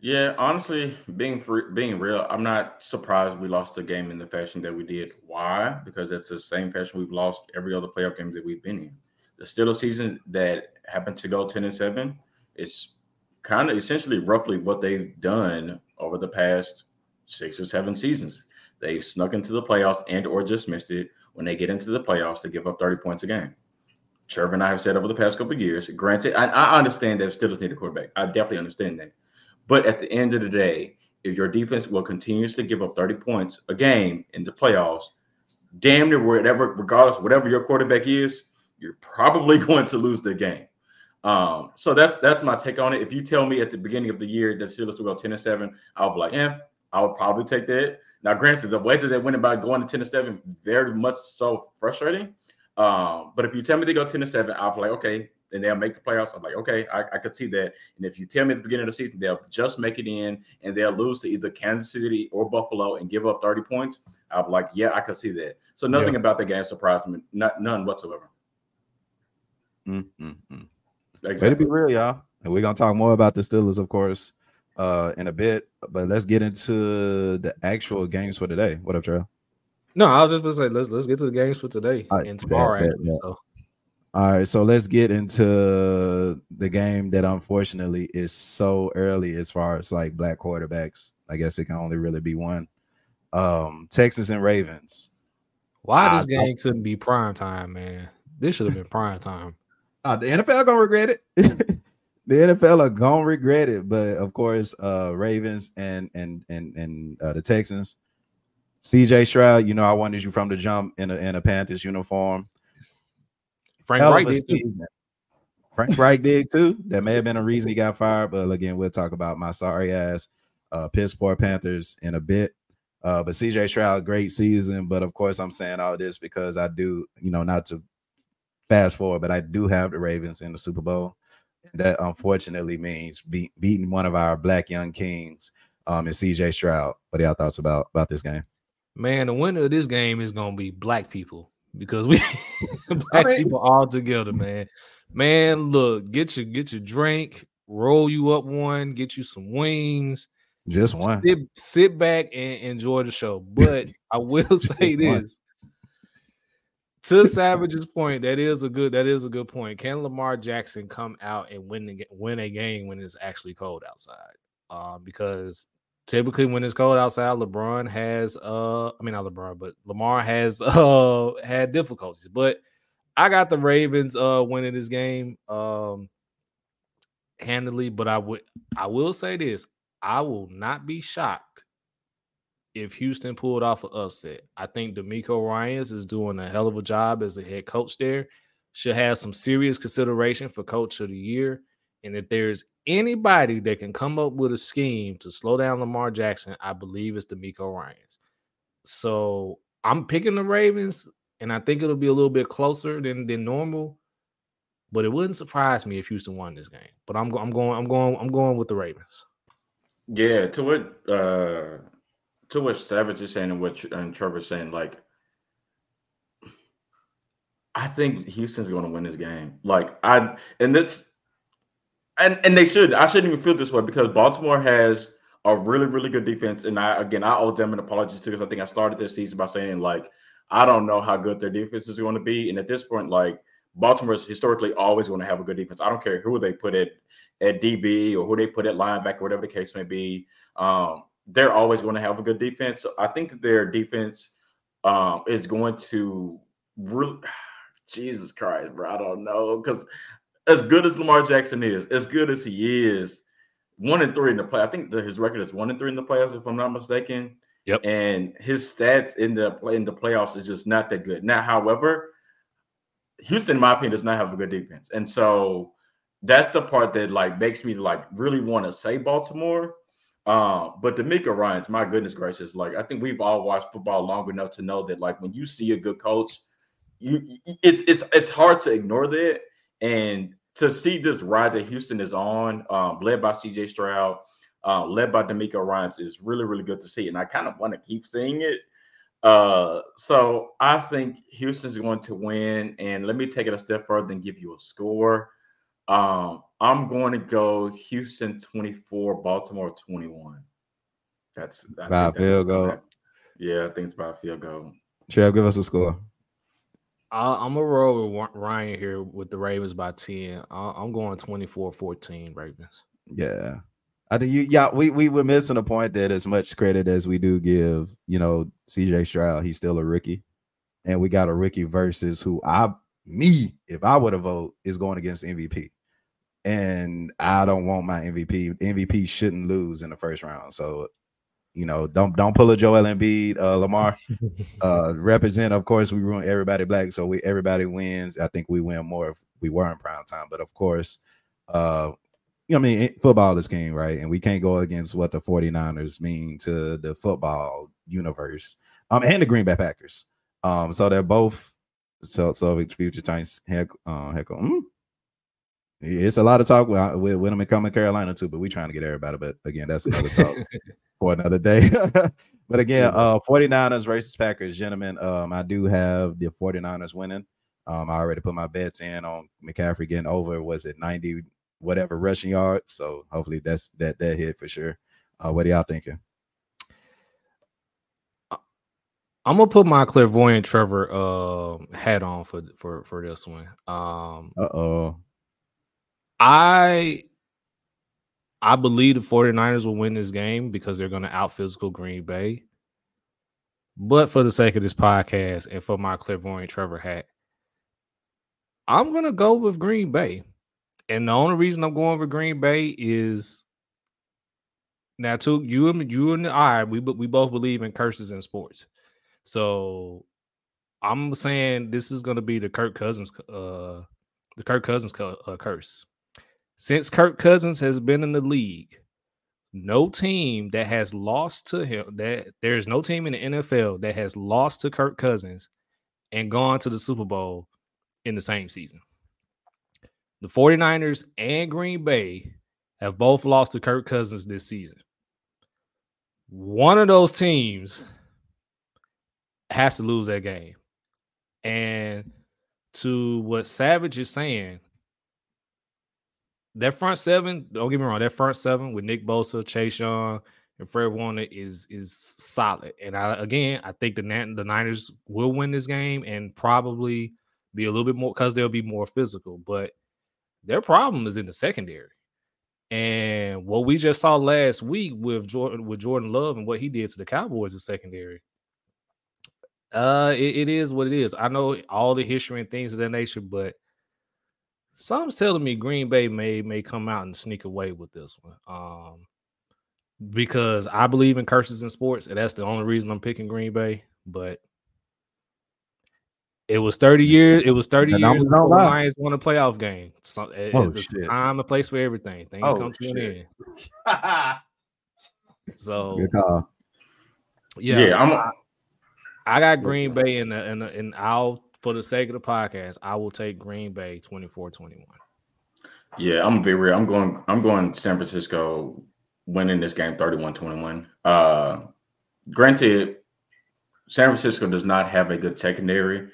Yeah, honestly, being free, being real, I'm not surprised we lost the game in the fashion that we did. Why? Because it's the same fashion we've lost every other playoff game that we've been in. The Steelers season that happened to go 10 and 7 is kind of essentially roughly what they've done over the past six or seven seasons. They've snuck into the playoffs and or just missed it. When they get into the playoffs, they give up 30 points a game. Trevor and I have said over the past couple of years, granted, I, I understand that Steelers need a quarterback. I definitely understand that. But at the end of the day, if your defense will continuously give up 30 points a game in the playoffs, damn near whatever, regardless, whatever your quarterback is, you're probably going to lose the game. Um, so that's that's my take on it. If you tell me at the beginning of the year that Steelers will go 10 and 7, I'll be like, yeah, I would probably take that. Now, granted, the way that they went about going to 10 and 7, very much so frustrating. Um, but if you tell me they go 10 and 7, I'll be like, okay, and they'll make the playoffs. I'm like, okay, I, I could see that. And if you tell me at the beginning of the season they'll just make it in and they'll lose to either Kansas City or Buffalo and give up 30 points, I'll be like, yeah, I could see that. So nothing about the game surprised me, not none whatsoever. Mm, mm, mm. Way to be real, y'all. And we're gonna talk more about the Steelers, of course, uh, in a bit. But let's get into the actual games for today. What up, Trail? No, I was just gonna say let's let's get to the games for today right, and tomorrow. bet, actually. bet. So All right, so let's get into the game that unfortunately is so early as far as like black quarterbacks. I guess it can only really be one. Um, Texas and Ravens. Why I this game couldn't be prime time, man? This should have been prime time. Uh, the NFL gonna regret it. the NFL are gonna regret it, but of course, uh, Ravens and and and and uh, the Texans. CJ Stroud, you know, I wanted you from the jump in a in a Panthers uniform. Frank Hell Wright did too. Frank Reich did too. That may have been a reason he got fired, but again, we'll talk about my sorry ass uh piss poor Panthers in a bit. Uh, but CJ Stroud, great season. But of course, I'm saying all this because I do, you know, not to fast forward, but I do have the Ravens in the Super Bowl. And that unfortunately means be- beating one of our black young kings um is CJ Stroud. What are y'all thoughts about about this game? Man, the winner of this game is gonna be black people because we black mean- people all together, man. Man, look, get your get your drink, roll you up one, get you some wings, Just one. sit, sit back and enjoy the show. But I will say one. this. To Savage's point, that is a good that is a good point. Can Lamar Jackson come out and win the, win a game when it's actually cold outside? Uh, because typically when it's cold outside, LeBron has uh I mean not LeBron, but Lamar has uh had difficulties. But I got the Ravens uh winning this game um handily, but I would I will say this. I will not be shocked if Houston pulled off an upset. I think DeMeco Ryans is doing a hell of a job as a head coach there. Should have some serious consideration for coach of the year. And if there's anybody that can come up with a scheme to slow down Lamar Jackson, I believe it's DeMeco Ryans. So I'm picking the Ravens, and I think it'll be a little bit closer than than normal. But it wouldn't surprise me if Houston won this game. But I'm I'm going I'm going I'm going with the Ravens. Yeah, to what uh to what Savage is saying and what and Trevor's saying, like I think Houston's going to win this game. Like I and this and and they should. I shouldn't even feel this way because Baltimore has a really really good defense. And I again I owe them an apology too because I think I started this season by saying like I don't know how good their defense is going to be. And at this point, like Baltimore's historically always going to have a good defense. I don't care who they put at at DB or who they put at linebacker, whatever the case may be. Um, they're always going to have a good defense. So I think their defense um, is going to really. Jesus Christ, bro! I don't know because as good as Lamar Jackson is, as good as he is, one and three in the play. I think his record is one and three in the playoffs, if I'm not mistaken. Yep. And his stats in the in the playoffs is just not that good. Now, however, Houston, in my opinion, does not have a good defense, and so that's the part that like makes me like really want to say Baltimore. Uh, but DeMeco Ryan's, my goodness gracious, like I think we've all watched football long enough to know that like when you see a good coach, you it's it's it's hard to ignore that and to see this ride that Houston is on, um, led by CJ Stroud, uh, led by DeMeco Ryans, is really really good to see, and I kind of want to keep seeing it. Uh, so I think Houston's going to win, and let me take it a step further and give you a score. Um, I'm going to go Houston 24, Baltimore 21. That's I think By a field goal. Yeah, I think it's by a field goal. Trev, give us a score. I, I'm gonna roll with Ryan here with the Ravens by 10. I, I'm going 24 14 Ravens. Yeah. I think you yeah, we we were missing a point that as much credit as we do give, you know, CJ Stroud, he's still a rookie. And we got a rookie versus who I me, if I were to vote, is going against MVP. And I don't want my MVP. MVP shouldn't lose in the first round. So, you know, don't don't pull a Joel Embiid, uh, Lamar. uh represent of course we ruin everybody black so we everybody wins i think we win more if we were in prime time but of course uh you know, I mean, football is king, right? And we can't go against what the 49ers mean to the football universe. Um, and the Green Bay Packers. Um, so they're both so so future Titans heck uh heck mm. it's a lot of talk with, with, with them in coming Carolina too, but we trying to get everybody. But again, that's another talk for another day. but again, uh 49ers versus Packers, gentlemen. Um, I do have the 49ers winning. Um, I already put my bets in on McCaffrey getting over. Was it 90 whatever rushing yards? So hopefully that's that that hit for sure. Uh, what are y'all thinking? I'm gonna put my clairvoyant Trevor uh, hat on for for for this one. Um, Uh oh. I I believe the 49ers will win this game because they're going to out physical Green Bay. But for the sake of this podcast and for my clairvoyant Trevor hat, I'm gonna go with Green Bay. And the only reason I'm going with Green Bay is now to you and you and I, we we both believe in curses in sports. So I'm saying this is going to be the Kirk Cousins, uh, the Kirk Cousins uh, curse. Since Kirk Cousins has been in the league, no team that has lost to him that there's no team in the NFL that has lost to Kirk Cousins and gone to the Super Bowl in the same season. The 49ers and Green Bay have both lost to Kirk Cousins this season. One of those teams has to lose that game. And to what Savage is saying, that front seven, don't get me wrong, that front seven with Nick Bosa, Chase Young, and Fred Warner is is solid. And I again, I think the the Niners will win this game and probably be a little bit more because they'll be more physical. But their problem is in the secondary. And what we just saw last week with Jordan with Jordan Love and what he did to the Cowboys in secondary, uh, it, it is what it is. I know all the history and things of that nature, but Some's telling me Green Bay may may come out and sneak away with this one. Um, because I believe in curses in sports, and that's the only reason I'm picking Green Bay. But it was 30 years. It was 30 years before the Lions won a playoff game. So, eh, eh, oh, it's time and place for everything. Things oh, come to an end. so yeah, yeah, I'm. I got Green Bay in the in the, and I'll for the sake of the podcast, I will take Green Bay 24-21. Yeah, I'm gonna be real. I'm going I'm going San Francisco winning this game 31-21. Uh granted, San Francisco does not have a good secondary,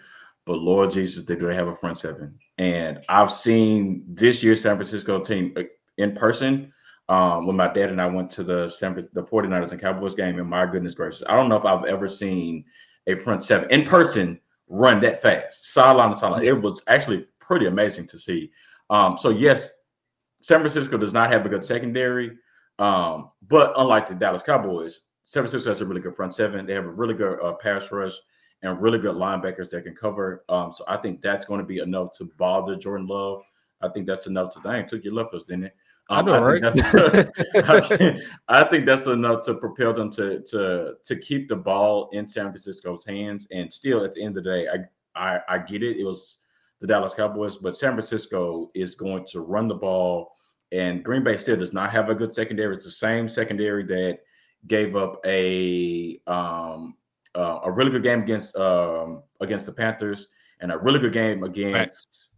but Lord Jesus, they do have a front seven. And I've seen this year's San Francisco team uh, in person. Um, when my dad and I went to the San, the 49ers and Cowboys game, and my goodness gracious, I don't know if I've ever seen a front seven in person run that fast, sideline to sideline. It was actually pretty amazing to see. Um, so yes, San Francisco does not have a good secondary, um, but unlike the Dallas Cowboys, San Francisco has a really good front seven. They have a really good uh, pass rush and really good linebackers that can cover. Um, so I think that's going to be enough to bother Jordan Love. I think that's enough to. Dang, took your left us, didn't it? Um, I know, I right? Think I, think that's enough to propel them to to to keep the ball in San Francisco's hands. And still, at the end of the day, I I, I get it. It was the Dallas Cowboys, but San Francisco is going to run the ball, and Green Bay still does not have a good secondary. It's the same secondary that gave up a um uh, a really good game against um against the Panthers and a really good game against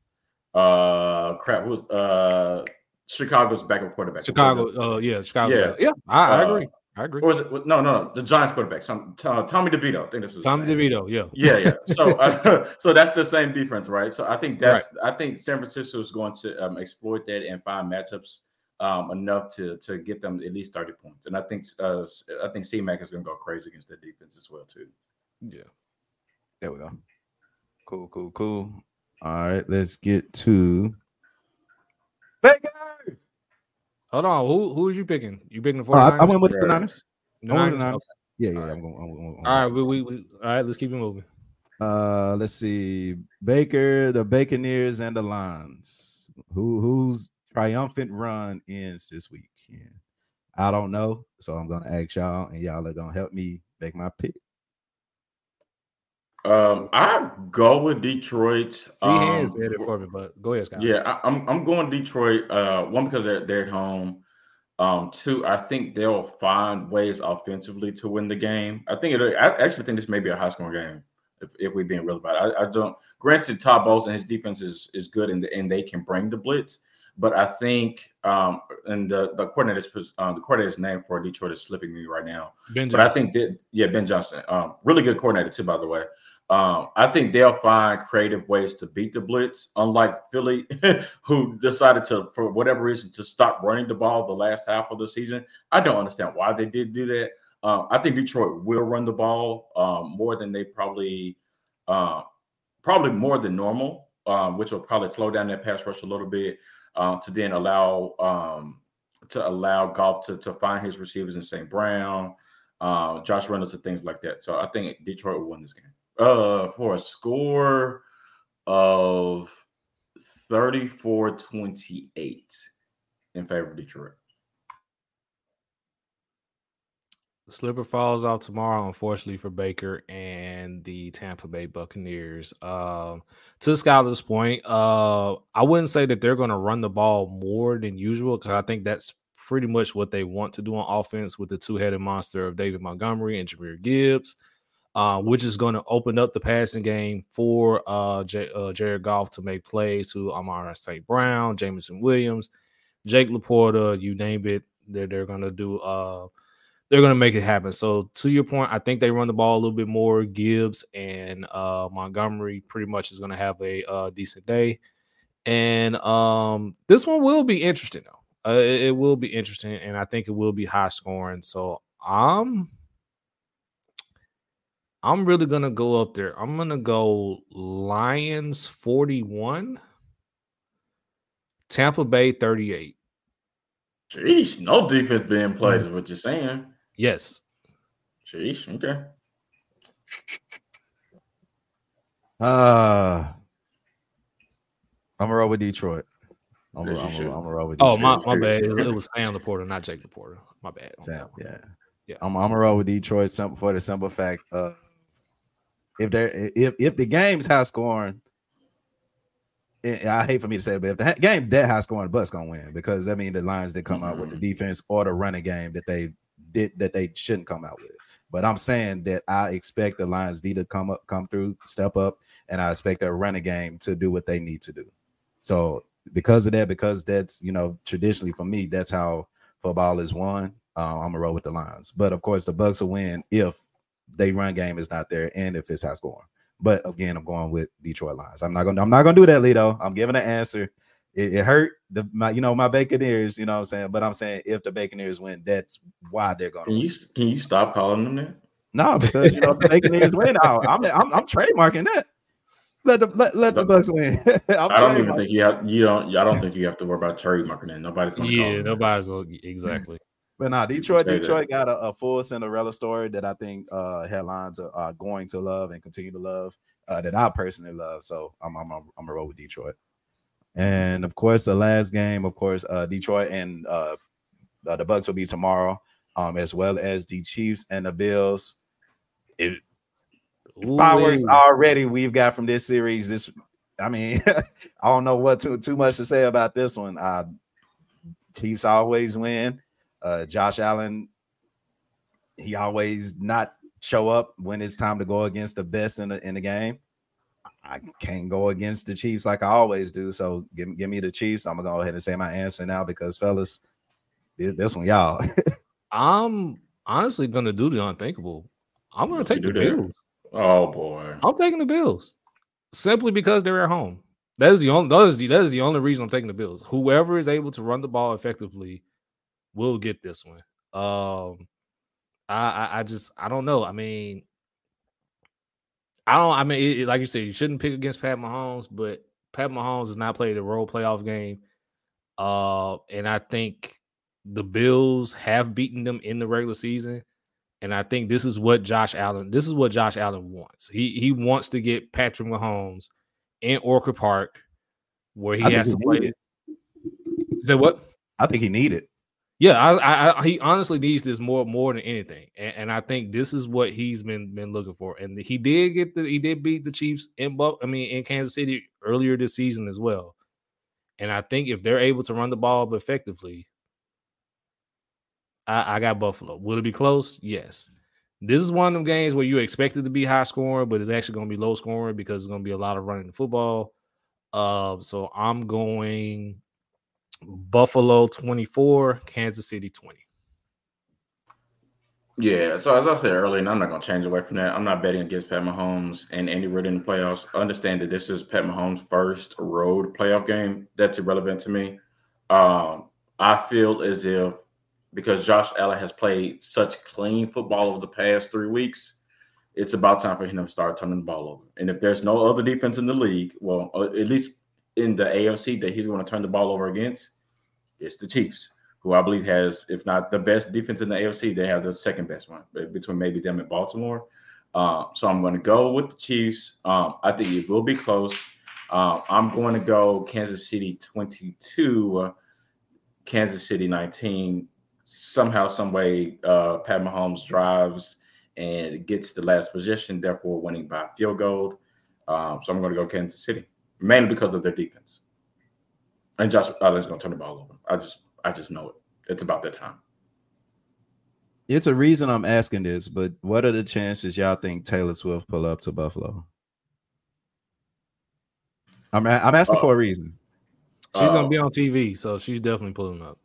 right. uh crap who was uh Chicago's backup quarterback. Chicago, uh, yeah, Chicago. Yeah, yeah, I, I uh, agree. I agree. Or was it? No, no, no. The Giants quarterback, some, uh, Tommy DeVito. I think this is Tommy DeVito. Yeah, yeah, yeah. So, uh, so that's the same defense, right? So I think that's right. I think San Francisco is going to um, exploit that and find matchups um, enough to to get them at least thirty points. And I think uh, I think C Mac is going to go crazy against that defense as well too. Yeah. There we go. Cool, cool, cool. All right, let's get to Baker. Hold on. Who who are you picking? You picking the 49ers? Uh, I went with the Niners. The Niners? Niners. Okay. Yeah, yeah. I'm going. I'm I'm all right, we, we, we, all right. Let's keep it moving. Uh, let's see. Baker, the Baconeers, and the Lions. Who whose triumphant run ends this week? Yeah. I don't know, so I'm gonna ask y'all, and y'all are gonna help me make my pick. Um, I go with Detroit. See um, hands did it for me, but go ahead, Scott. Yeah, I, am I'm, I'm going Detroit. Uh, one because they're they're at home. Um, two, I think they'll find ways offensively to win the game. I think it. I actually think this may be a high scoring game. If, if we're being real about it, I, I don't. Granted, Todd Bowles and his defense is is good, and and they can bring the blitz. But I think, um, and the the coordinator's um, the coordinator's name for Detroit is slipping me right now. Ben but I think that yeah, Ben Johnson, um, really good coordinator too, by the way. Um, I think they'll find creative ways to beat the blitz, unlike Philly, who decided to, for whatever reason, to stop running the ball the last half of the season. I don't understand why they did do that. Um, I think Detroit will run the ball um, more than they probably, uh, probably more than normal, um, which will probably slow down that pass rush a little bit uh, to then allow to allow Goff to to find his receivers in St. Brown uh, Josh Reynolds and things like that. So I think Detroit will win this game. Uh, for a score of 34-28 in favor of Detroit. The slipper falls off tomorrow, unfortunately for Baker and the Tampa Bay Buccaneers. Um, to Skyler's point, uh, I wouldn't say that they're going to run the ball more than usual because I think that's pretty much what they want to do on offense with the two-headed monster of David Montgomery and Jahmyr Gibbs, uh, which is going to open up the passing game for uh, J- uh, Jared Goff to make plays to Amon-Ra St. Brown, Jameson Williams, Jake LaPorta, you name it. They're, they're going to do uh, – they're going to make it happen. So to your point, I think they run the ball a little bit more. Gibbs and uh, Montgomery pretty much is going to have a uh, decent day, and um, this one will be interesting though. Uh, it, it, will be interesting, and I think it will be high scoring. So I'm I'm really gonna go up there. I'm gonna go Lions 41, Tampa Bay 38. Jeez, no defense being played is what you're saying. Yes. Jeez, Okay. Uh I'm gonna roll with Detroit. I'm gonna, I'm I'm roll with Detroit. Oh my, my bad. It, it was Sam LaPorta, not Jake LaPorta. My bad. Sam, yeah. Yeah. I'm, I'm gonna roll with Detroit simple for the simple fact uh if there if if the game's high scoring, I hate for me to say it, but if the game that high scoring, the Bucks gonna win because I mean the lines that come mm-hmm. out with the defense or the running game that they did that they shouldn't come out with. But I'm saying that I expect the Lions D to come up, come through, step up, and I expect their running game to do what they need to do. So because of that, because that's you know traditionally for me, that's how football is won. Uh, I'm gonna roll with the Lions, but of course the Bucks will win if they run game is not there and if it's high scoring. But again, I'm going with Detroit Lions. I'm not gonna I'm not gonna do that, Lito. I'm giving an answer it, it, hurt the my you know my Buccaneers, you know what I'm saying. But I'm saying if the Buccaneers win, that's why they're going. Can you can you stop calling them that? No, because you know the Buccaneers win. I'm, I'm I'm trademarking that. Let the let, let the Bucks win. I don't even think you have you don't I don't think you have to worry about trademarking that. Nobody's gonna yeah, nobody's gonna exactly. But now Detroit, Detroit got a, a, full Cinderella story that I think uh, headlines are, are, going to love and continue to love. Uh, that I personally love. So I'm I'm I'm, I'm gonna roll with Detroit. And of course, the last game, of course, uh, Detroit and uh, uh, the Bucks will be tomorrow, um, as well as the Chiefs and the Bills. It, fireworks already we've got from this series. This, I mean, I don't know what too too much to say about this one. Uh, Chiefs always win. Uh, Josh Allen, he always not show up when it's time to go against the best in the in the game. I can't go against the Chiefs like I always do. So give, give me the Chiefs. I'm gonna go ahead and say my answer now because fellas, this, this one, y'all. I'm honestly gonna do the unthinkable. I'm gonna take the Bills. Oh boy. I'm taking the Bills. Simply because they're at home. That is the only that is the, that is the only reason I'm taking the Bills. Whoever is able to run the ball effectively will get this one. Um I, I, I just I don't know. I mean, I don't. I mean, it, like you said, you shouldn't pick against Pat Mahomes, but Pat Mahomes has not played a role playoff game. Uh, and I think the Bills have beaten them in the regular season. And I think this is what Josh Allen. This is what Josh Allen wants. He he wants to get Patrick Mahomes in Orchard Park, where he has to play. It. That what? I think he needed. Yeah, I, I, he honestly needs this more more than anything, and, and, I think this is what he's been been looking for. And he did get the he did beat the Chiefs in I mean in Kansas City earlier this season as well. And I think if they're able to run the ball effectively, I, I got Buffalo. Will it be close? Yes. This is one of them games where you expect it to be high scoring, but it's actually going to be low scoring because it's going to be a lot of running the football. Uh, so I'm going Buffalo 24, Kansas City 20. Yeah, so as I said earlier, and I'm not going to change away from that. I'm not betting against Pat Mahomes and Andy Reid in the playoffs. Understand that this is Pat Mahomes' first road playoff game. That's irrelevant to me. Um, I feel as if because Josh Allen has played such clean football over the past three weeks, it's about time for him to start turning the ball over. And if there's no other defense in the league, well, uh, at least in the AFC that he's going to turn the ball over against, it's the Chiefs. who I believe has, if not the best defense in the AFC, they have the second best one between maybe them and Baltimore. Uh, so I'm going to go with the Chiefs. Um, I think it will be close. Uh, I'm going to go Kansas City 22, Kansas City 19. Somehow, some way, uh, Pat Mahomes drives and gets the last position, therefore winning by field goal. Um, so I'm going to go Kansas City, mainly because of their defense. And Josh Allen's going to turn the ball over. I just, I just know it. It's about that time. It's a reason I'm asking this, but what are the chances y'all think Taylor Swift pull up to Buffalo? I'm I'm asking uh, for a reason. She's uh, gonna be on TV, so she's definitely pulling up.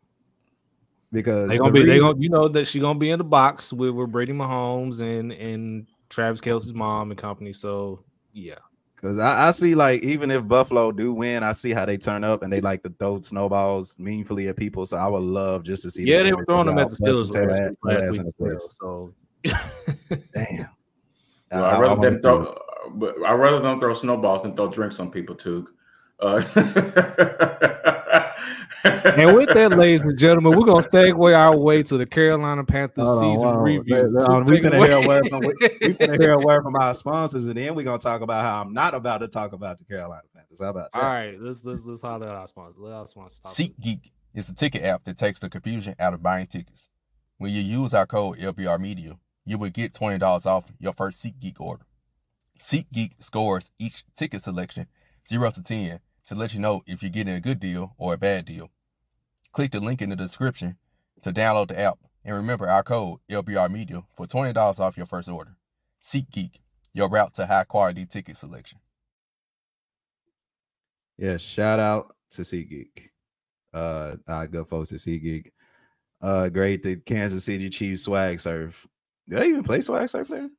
Because they're gonna the be, reason, they gonna, you know, that she's gonna be in the box with, with Brittany Mahomes and and Travis Kelce's mom and company. So yeah, because I, I, see like even if Buffalo do win, I see how they turn up and they like to throw snowballs meaningfully at people. So I would love just to see. Yeah, they were throwing them at the Steelers last, last, last week. So damn. Well, I, I'd rather them throw, but I rather them throw snowballs than throw drinks on people too. Uh, and with that, ladies and gentlemen, we're gonna segue our way to the Carolina Panthers oh, season wow. review. We're gonna hear a word from we, gonna hear a word from our sponsors, and then we're gonna talk about how I'm not about to talk about the Carolina Panthers. How about that? All right, let's let's let's holler at our sponsors. Let our sponsors talk. SeatGeek is the ticket app that takes the confusion out of buying tickets. When you use our code LBR Media, you will get twenty dollars off your first SeatGeek order. SeatGeek scores each ticket selection zero to ten to let you know if you're getting a good deal or a bad deal. Click the link in the description to download the app and remember our code LBR Media for $20 off your first order. SeatGeek, your route to high quality ticket selection. Yeah, shout out to SeatGeek. Uh, our good folks at SeatGeek. Uh, great the Kansas City Chiefs swag surf. Do they even play swag surf there?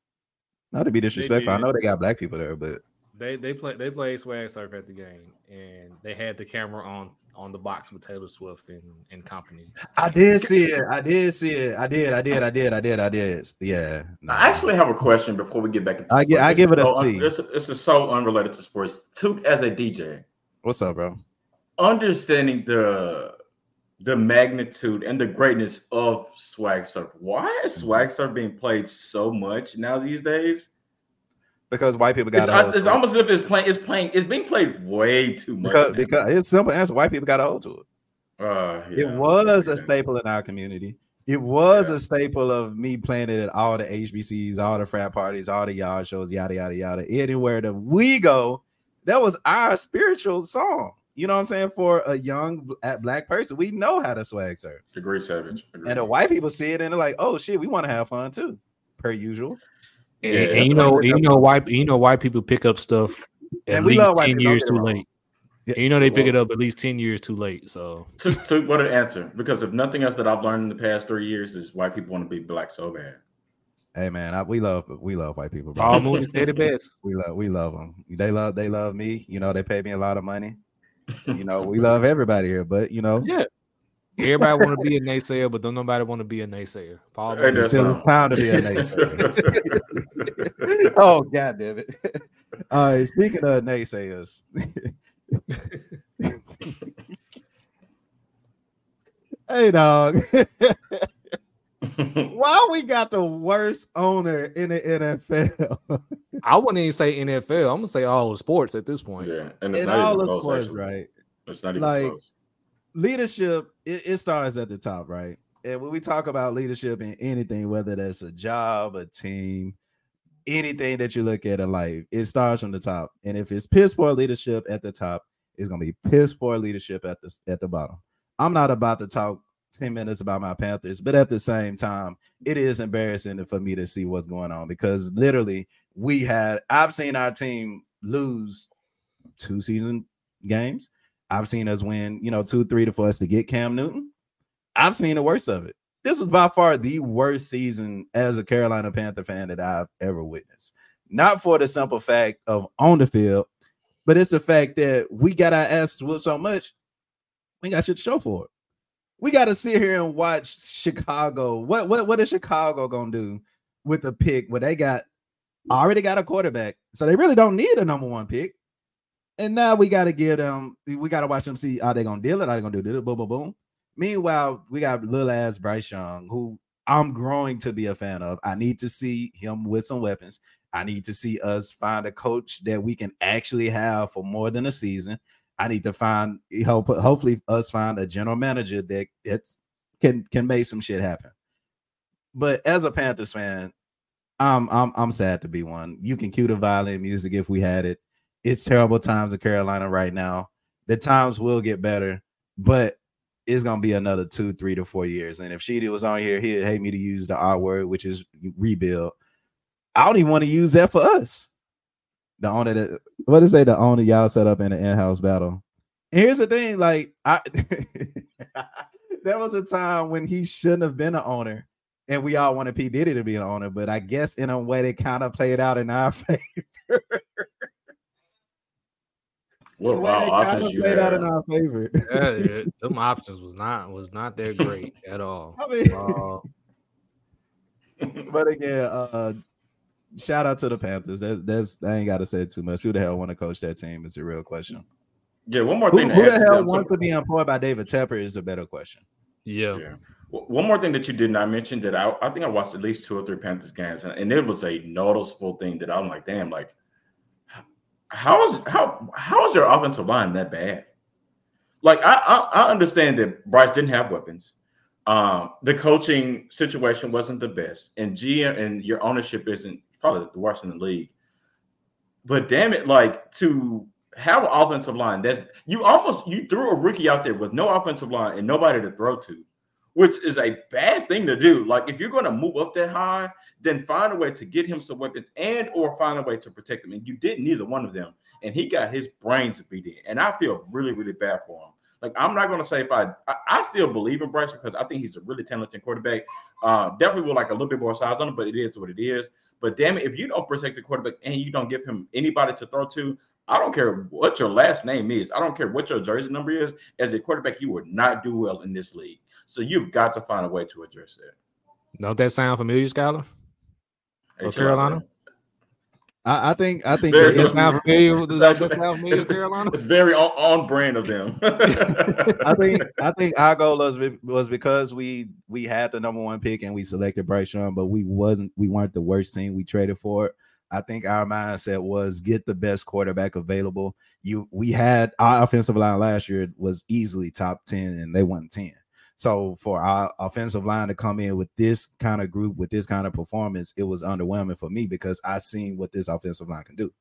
Not to be disrespectful, I know they got black people there, but they they play they played swag surf at the game, and they had the camera on on the box with Taylor Swift and, and company. I did see it. I did see it. I did. I did. I did. I did. I did. Yeah. No. I actually have a question before we get back into. I get. I give it a so C. Un- this, this is so unrelated to sports. Toot as a DJ. What's up, bro? Understanding the the magnitude and the greatness of swag surf. Why is mm-hmm. swag surf being played so much now these days? Because white people got. It's, it's almost as if it's playing. It's playing. It's being played way too much. Because, because it's simple answer. White people got a hold to it. Uh, yeah, it was a staple in our community. It was yeah. a staple of me playing it at all the HBCs, all the frat parties, all the yard shows, yada yada yada. Anywhere that we go, that was our spiritual song. You know what I'm saying? For a young black person, we know how to swag surf. Agree, Savage. Agree. And the white people see it and they're like, "Oh shit, we want to have fun too," per usual. And, yeah, and you know, you know why you know why people pick up stuff at least ten years too late. Yeah. You know they pick it up at least ten years too late. So, to, to what an answer? Because if nothing else that I've learned in the past three years is why people want to be black so bad. Hey man, I, we love we love white people. Bro. All movies say the best. We love we love them. They love they love me. You know they pay me a lot of money. You know we love everybody here, but you know yeah. Everybody want to be a naysayer, but don't nobody want to be a naysayer. Paul hey, it's time to be a naysayer. oh god damn it! All right, speaking of naysayers. hey dog. Why we got the worst owner in the NFL? I wouldn't even say NFL. I'm gonna say all the sports at this point. Yeah, and it's in not all even the close, sports, actually. right? It's not even like, close leadership it, it, starts at the top, right? And when we talk about leadership in anything, whether that's a job, a team, anything that you look at in life, it starts from the top. And if it's piss poor leadership at the top, it's gonna be piss poor leadership at the at the bottom. I'm not about to talk 10 minutes about my Panthers, but at the same time, it is embarrassing for me to see what's going on because literally we had I've seen our team lose two season games. I've seen us win, you know, two, three to for us to get Cam Newton. I've seen the worst of it. This was by far the worst season as a Carolina Panther fan that I've ever witnessed. Not for the simple fact of on the field, but it's the fact that we got our asses whooped so much, we got shit to show for it. We got to sit here and watch Chicago. What what what is Chicago gonna do with a pick where they got already got a quarterback, so they really don't need a number one pick. And now we got to give them, um, we got to watch them see are they to deal it? Are they to do it? Boom, boom, boom. Meanwhile, we got little ass Bryce Young, who I'm growing to be a fan of. I need to see him with some weapons. I need to see us find a coach that we can actually have for more than a season. I need to find help hopefully us find a general manager that it's can can make some shit happen. But as a Panthers fan, I'm I'm I'm sad to be one. You can cue the violin music if we had it. It's terrible times in Carolina right now. The times will get better, but it's gonna be another two, three to four years. And if Sheedy was on here, he'd hate me to use the R word, which is rebuild. I don't even want to use that for us. The owner that what is say the owner y'all set up in an in-house battle. And here's the thing, like I there was a time when he shouldn't have been an owner, and we all wanted P. Diddy to be an owner, but I guess in a way they kind of played out in our favor. What wow, options you played had. out in our favor. yeah, yeah, them options was not was not that great at all. I mean, uh, but again, uh, shout out to the Panthers. That's that's I ain't got to say too much. Who the hell want to coach that team is a real question. Yeah, one more thing. Who, who the hell wants to be employed by David Tepper is a better question. Yeah. yeah. One more thing that you did not mention that I, I think I watched at least two or three Panthers games, and, and it was a noticeable thing that I'm like, damn, like how is how how is your offensive line that bad? Like I, I, I understand that Bryce didn't have weapons. Um, the coaching situation wasn't the best, and GM and your ownership isn't probably the worst in the league. But damn it, like to have an offensive line that's you almost you threw a rookie out there with no offensive line and nobody to throw to which is a bad thing to do. Like if you're going to move up that high, then find a way to get him some weapons and or find a way to protect him. And you did neither one of them, and he got his brains beat in. And I feel really, really bad for him. Like I'm not going to say if I, I, I still believe in Bryce because I think he's a really talented quarterback. Uh, definitely with like a little bit more size on him, but it is what it is. But damn it, if you don't protect the quarterback and you don't give him anybody to throw to, I don't care what your last name is. I don't care what your jersey number is. As a quarterback, you would not do well in this league. So you've got to find a way to address that. Don't that sound familiar, Skyler? Hey, Carolina? I, I, think I think very, does sound familiar. Does that sound familiar, Carolina? It's very on, on brand of them. I think I think our goal was was because we we had the number one pick and we selected Bryce Young, but we wasn't we weren't the worst team we traded for it. I think our mindset was get the best quarterback available. You we had our offensive line last year was easily top 10 and they won 10. So for our offensive line to come in with this kind of group, with this kind of performance, it was underwhelming for me because I seen what this offensive line can do.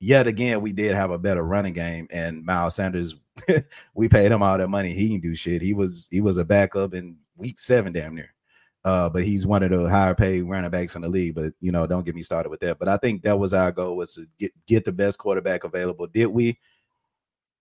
Yet again, we did have a better running game, and Miles Sanders, we paid him all that money. He can do shit. He was he was a backup in week seven, damn near. Uh, but he's one of the higher paid running backs in the league. But you know, don't get me started with that. But I think that was our goal was to get get the best quarterback available. Did we?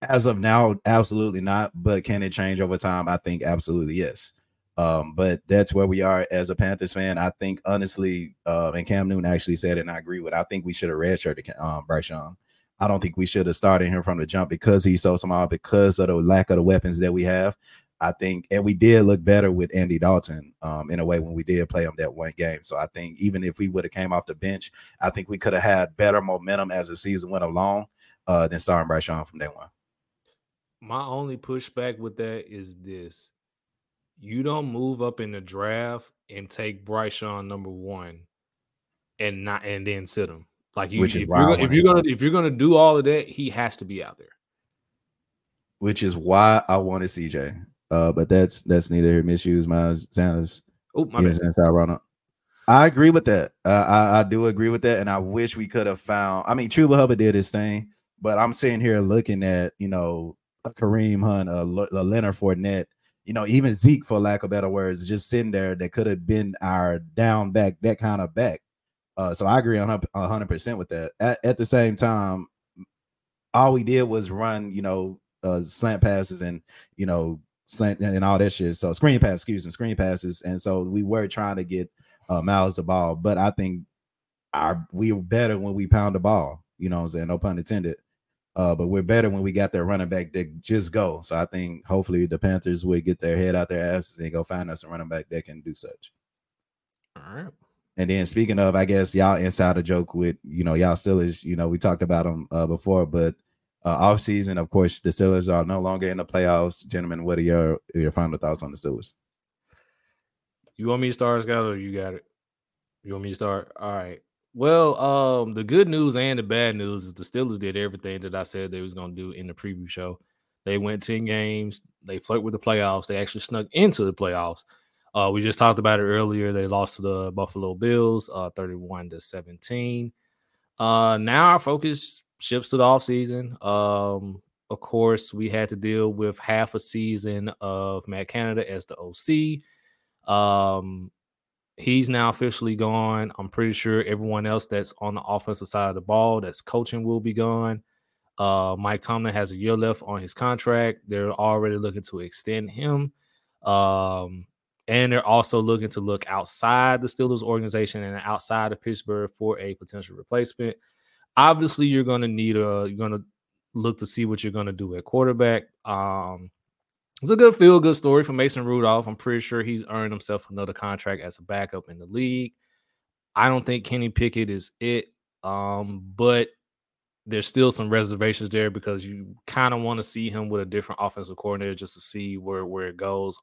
As of now, absolutely not. But can it change over time? I think absolutely yes. Um, but that's where we are as a Panthers fan. I think honestly, uh, and Cam Newton actually said it, and I agree with. I think we should have redshirted um, Bryce Young. I don't think we should have started him from the jump because he's so small, because of the lack of the weapons that we have. I think, and we did look better with Andy Dalton um, in a way when we did play him that one game. So I think even if we would have came off the bench, I think we could have had better momentum as the season went along uh, than starting Bryce Young from day one. My only pushback with that is this: you don't move up in the draft and take Bryce Young number one, and not and then sit him. Like you, if, you're gonna, if you're gonna if you're gonna do all of that, he has to be out there. Which is why I wanted CJ. Uh, but that's that's neither here. Misuse Miles Sanders. Oh my yes, bad. I agree with that. Uh, I, I do agree with that, and I wish we could have found. I mean, Chuba Hubbard did his thing, but I'm sitting here looking at you know a Kareem Hunt, a, a Leonard Fournette, you know, even Zeke, for lack of better words, just sitting there that could have been our down back, that kind of back. Uh, so I agree on hundred percent with that. At, at, the same time, all we did was run, you know, uh, slant passes and you know slant and all that shit. So screen pass, excuse me, screen passes, and so we were trying to get uh, Miles the ball, but I think our we were better when we pound the ball. You know, I'm saying no pun intended. Uh, but we're better when we got their running back that just go. So I think hopefully the Panthers would get their head out their asses and go find us a running back that can do such. All right. And then speaking of, I guess y'all inside a joke with you know y'all still is you know we talked about them uh, before, but uh, off season. Of course, the Steelers are no longer in the playoffs. Gentlemen, what are your your final thoughts on the Steelers? You want me to start, Scott, or you got it? You want me to start? All right. Well, um, the good news and the bad news is the Steelers did everything that I said they was gonna do in the preview show. They went 10 games, they flirt with the playoffs, they actually snuck into the playoffs. Uh, we just talked about it earlier. They lost to the Buffalo Bills, uh, 31 to 17. Uh, now our focus shifts to the offseason. Um, of course, we had to deal with half a season of Matt Canada as the OC. Um, he's now officially gone. I'm pretty sure everyone else that's on the offensive side of the ball that's coaching will be gone. Uh, Mike Tomlin has a year left on his contract. They're already looking to extend him. Um, and they're also looking to look outside the Steelers organization and outside of Pittsburgh for a potential replacement. Obviously, you're going to need a you're going to look to see what you're going to do at quarterback. Um, it's a good feel good story for Mason Rudolph. I'm pretty sure he's earned himself another contract as a backup in the league. I don't think Kenny Pickett is it, um, but there's still some reservations there because you kind of want to see him with a different offensive coordinator just to see where where it goes.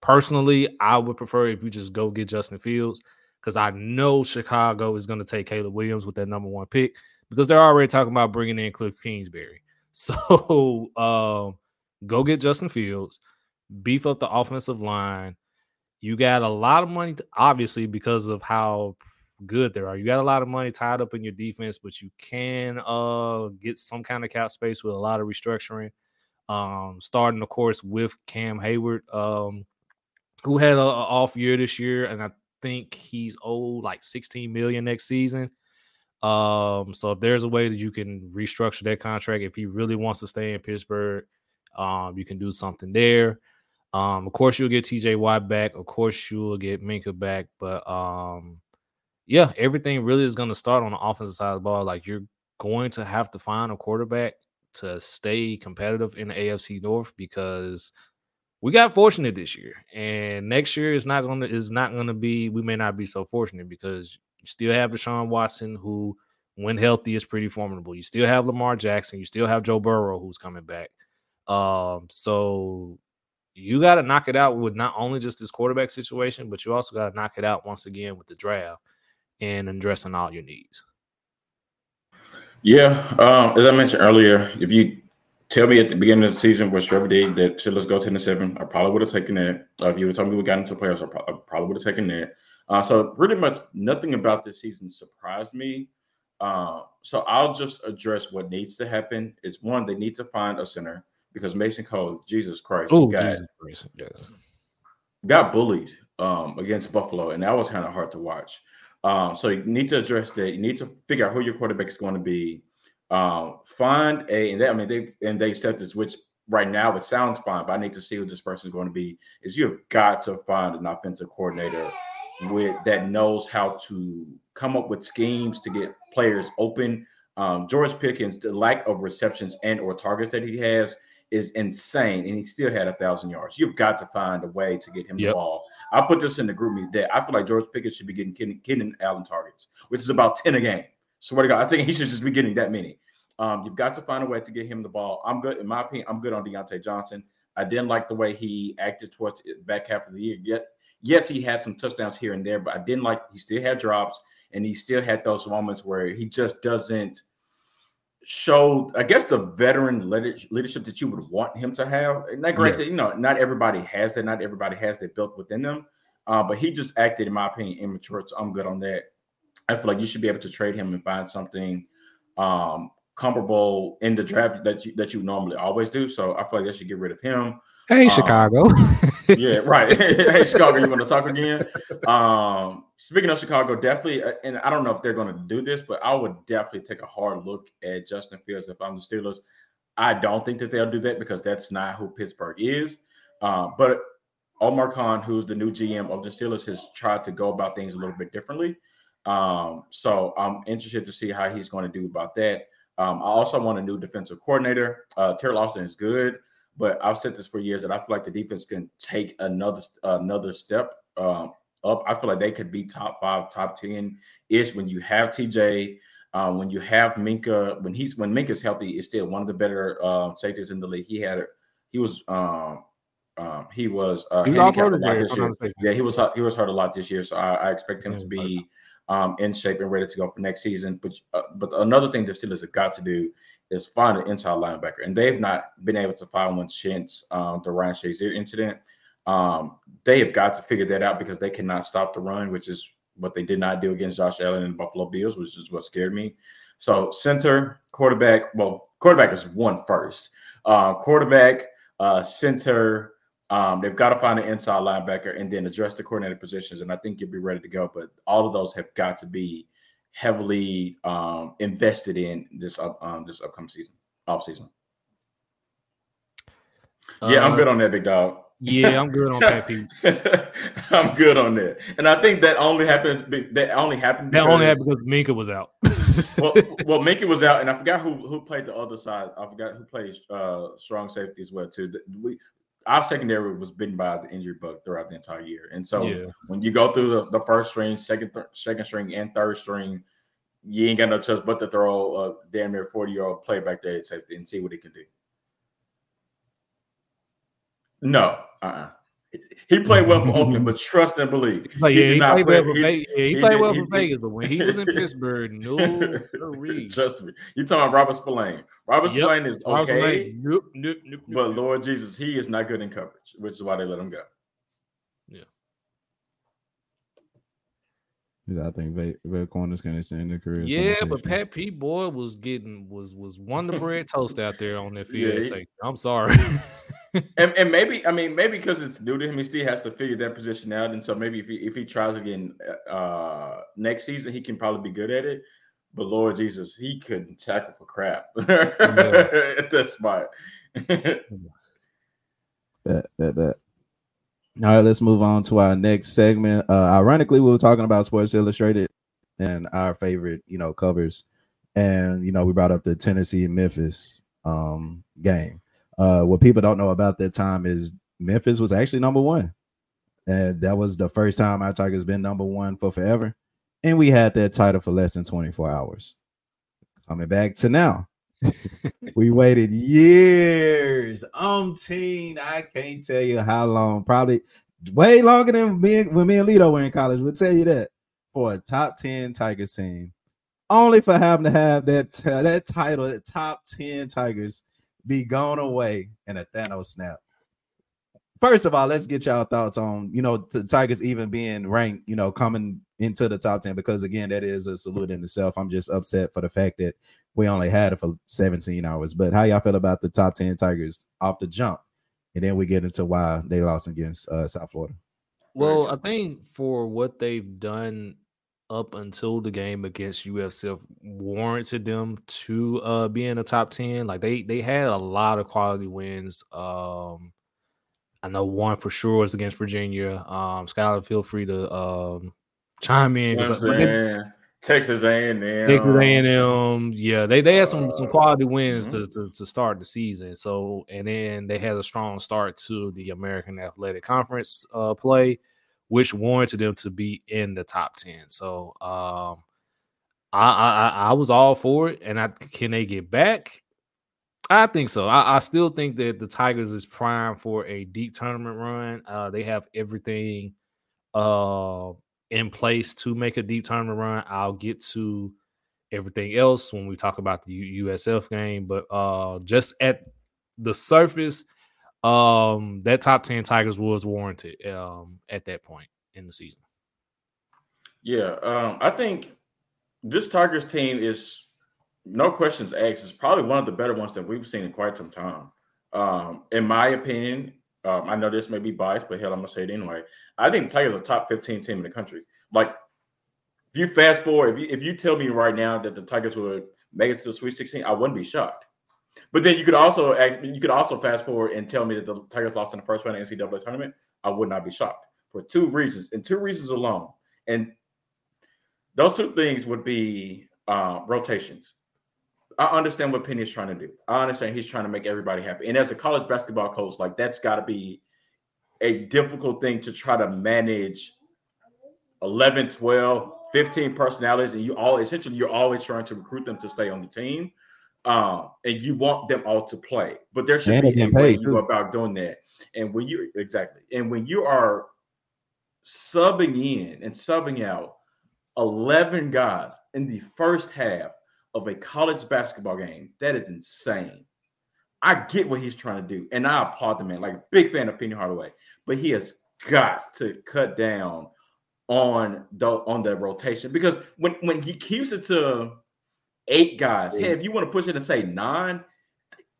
Personally, I would prefer if you just go get Justin Fields because I know Chicago is going to take Caleb Williams with that number one pick because they're already talking about bringing in Cliff Kingsbury. So um, go get Justin Fields, beef up the offensive line. You got a lot of money, to, obviously, because of how good they are. You got a lot of money tied up in your defense, but you can uh, get some kind of cap space with a lot of restructuring. Um, starting, of course, with Cam Hayward, Um, who had an off year this year, and I think he's owed like 16 million next season. Um, so if there's a way that you can restructure that contract, if he really wants to stay in Pittsburgh, um, you can do something there. Um, of course, you'll get TJ Watt back. Of course, you'll get Minkah back. But um, yeah, everything really is going to start on the offensive side of the ball. Like you're going to have to find a quarterback to stay competitive in the AFC North because we got fortunate this year, and next year is not gonna is not gonna be. We may not be so fortunate because you still have Deshaun Watson, who, when healthy, is pretty formidable. You still have Lamar Jackson. You still have Joe Burrow, who's coming back. Um, so you got to knock it out with not only just this quarterback situation, but you also got to knock it out once again with the draft and addressing all your needs. Yeah, um, as I mentioned earlier, if you tell me at the beginning of the season what Trevor did that said let's go 10 to 7, I probably would have taken that. Uh, if you would told me we got into the playoffs, I, I probably would have taken that. Uh, so pretty much nothing about this season surprised me. Uh, so I'll just address what needs to happen. Is one, they need to find a center because Mason Cole, Jesus Christ, oh, got, Jesus Christ, yes. got bullied um, against Buffalo, and that was kind of hard to watch. Um, so you need to address that. You need to figure out who your quarterback is going to be. Um, find a and they, I mean they and they said this, which right now it sounds fine, but I need to see who this person is going to be. Is you have got to find an offensive coordinator with that knows how to come up with schemes to get players open. Um, George Pickens, the lack of receptions and or targets that he has is insane, and he still had a thousand yards. You've got to find a way to get him yep. the ball. I put this in the group me that I feel like George Pickens should be getting Keenan Allen targets, which is about ten a game. Swear to God, I think he should just be getting that many. Um, you've got to find a way to get him the ball. I'm good, in my opinion. I'm good on Diontae Johnson. I didn't like the way he acted towards the back half of the year. Yet, yes, he had some touchdowns here and there, but I didn't like. He still had drops, and he still had those moments where he just doesn't show. I guess the veteran leadership that you would want him to have. Not granted, yeah. you know, not everybody has that. Not everybody has that built within them. Uh, but he just acted, in my opinion, immature. So I'm good on that. I feel like you should be able to trade him and find something um, comparable in the draft that you that you normally always do. So I feel like they should get rid of him. Hey, um, Chicago. yeah, right. hey, Chicago, you want to talk again? Um, speaking of Chicago, definitely, uh, and I don't know if they're going to do this, but I would definitely take a hard look at Justin Fields if I'm the Steelers. I don't think that they'll do that because that's not who Pittsburgh is. Uh, but Omar Khan, who's the new GM of the Steelers, has tried to go about things a little bit differently. Um, so I'm interested to see how he's going to do about that. Um, I also want a new defensive coordinator. Uh, Teryl Austin is good, but I've said this for years that I feel like the defense can take another another step um, up. I feel like they could be top five, top ten ish when you have TJ. Uh, when you have Minkah, when he's when Minkah's healthy, is still one of the better uh, safeties in the league. He had he was um, um, he was uh, He handicapped a lot this this year, year. if I'm not Yeah, he was he was hurt a lot this year, so I, I expect him Yeah, to he was hurt. be um, in shape and ready to go for next season. But uh, but another thing the Steelers have got to do is find an inside linebacker, and they've not been able to find one since um, the Ryan Shazier incident. Um, they have got to figure that out because they cannot stop the run, which is what they did not do against Josh Allen and Buffalo Bills, which is what scared me. So center, quarterback. Well, quarterback is one first. Uh, quarterback, uh, center. Um, they've got to find an inside linebacker and then address the coordinator positions, and I think you'll be ready to go. But all of those have got to be heavily um, invested in this up, um, this upcoming season, off season. Yeah, I'm Uh, good on that, big dog. Yeah, I'm good on that, Pete. I'm good on that, and I think that only happens. That only happened. That only happened because Minkah was out. well, well, Minkah was out, and I forgot who who played the other side. I forgot who played uh, strong safety as well too. We our secondary was bitten by the injury bug throughout the entire year, and so Yeah. when you go through the, the first string, second th- second string, and third string, you ain't got no choice but to throw a damn near forty year old play back there and see what he can do. No, uh, uh he played well for Oakland, but trust and believe. Like, he yeah, did he played play- well for he- Vegas. Yeah, he, he played did- well for did- Vegas, but when he was in Pittsburgh, no, siree. Trust me. You're talking about Robert Spillane. Robert Yep. Spillane is Robert okay, Spillane, Nope, nope, nope, but nope. Lord Jesus, he is not good in coverage, which is why they let him go. Yeah. I think Ve- Veil is going to extend their career. as Yeah, but. Pat Pete boy was getting was was Wonder Bread toast out there on that Yeah, field. he- Say, I'm sorry. And, and maybe I mean maybe because it's new to him, he still has to figure that position out. And so maybe if he if he tries again uh next season, he can probably be good at it. But Lord Jesus, he couldn't tackle for crap at that spot. Bet, bet, bet. All right, let's move on to our next segment. Uh, ironically, we were talking about Sports Illustrated and our favorite, you know, covers, and you know, we brought up the Tennessee Memphis um game. Uh, what people don't know about that time is Memphis was actually number one, and that was the first time our Tigers been number one for forever, and we had that title for less than 24 hours. Coming back to now, we waited years, umpteen. I can't tell you how long, probably way longer than me, when me and Lito were in college. We'll tell you that for a top 10 Tigers team, only for having to have that that title, that top 10 Tigers, be gone away in a Thanos snap. First of all, let's get y'all thoughts on you know the Tigers even being ranked, you know, coming into the top 10 because again, that is a salute in itself. I'm just upset for the fact that we only had it for 17 hours. But how y'all feel about the top 10 Tigers off the jump? And then we get into why they lost against uh, South Florida. Well. I think for what they've done up until the game against USF warranted them to uh be in the top 10. Like they they had a lot of quality wins. Um I know one for sure was against Virginia. Um Skyler, feel free to um chime in. Texas A&M. Texas A&M, yeah, they they had some some Uh, quality wins mhm. to, to to start the season. So and then they had a strong start to the American Athletic Conference uh, play, which warranted them to be in the top ten. So um, I I I was all for it, and I can they get back? I think so. I, I still think that the Tigers is primed for a deep tournament run. Uh, they have everything uh in place to make a deep tournament run. I'll get to everything else when we talk about the USF game, but uh just at the surface, um that top 10 Tigers was warranted um at that point in the season. Yeah, um, I think this Tigers team is no questions asked. It's probably one of the better ones that we've seen in quite some time. Um, in my opinion, um, I know this may be biased, but hell, I'm gonna say it anyway. I think the Tigers are a top 15 team in the country. Like, if you fast forward, if you if you tell me right now that the Tigers would make it to the Sweet 16, I wouldn't be shocked. But then you could also ask, you could also fast forward and tell me that the Tigers lost in the first round of the NCAA tournament. I would not be shocked for two reasons, and two reasons alone. And those two things would be uh, rotations. I understand what Penny is trying to do. I understand he's trying to make everybody happy. And as a college basketball coach, like that's got to be a difficult thing to try to manage 11, 12, 15 personalities, and you all essentially you're always trying to recruit them to stay on the team. Um, and you want them all to play, but there should And be a way you too. about doing that. And when you exactly, and when you are subbing in and subbing out 11 guys in the first half of a college basketball game, that is insane. I get what he's trying to do, and I applaud the man. Like a big fan of Penny Hardaway, but he has got to cut down on the on the rotation because when when he keeps it to eight guys, hey, if you want to push it and say nine,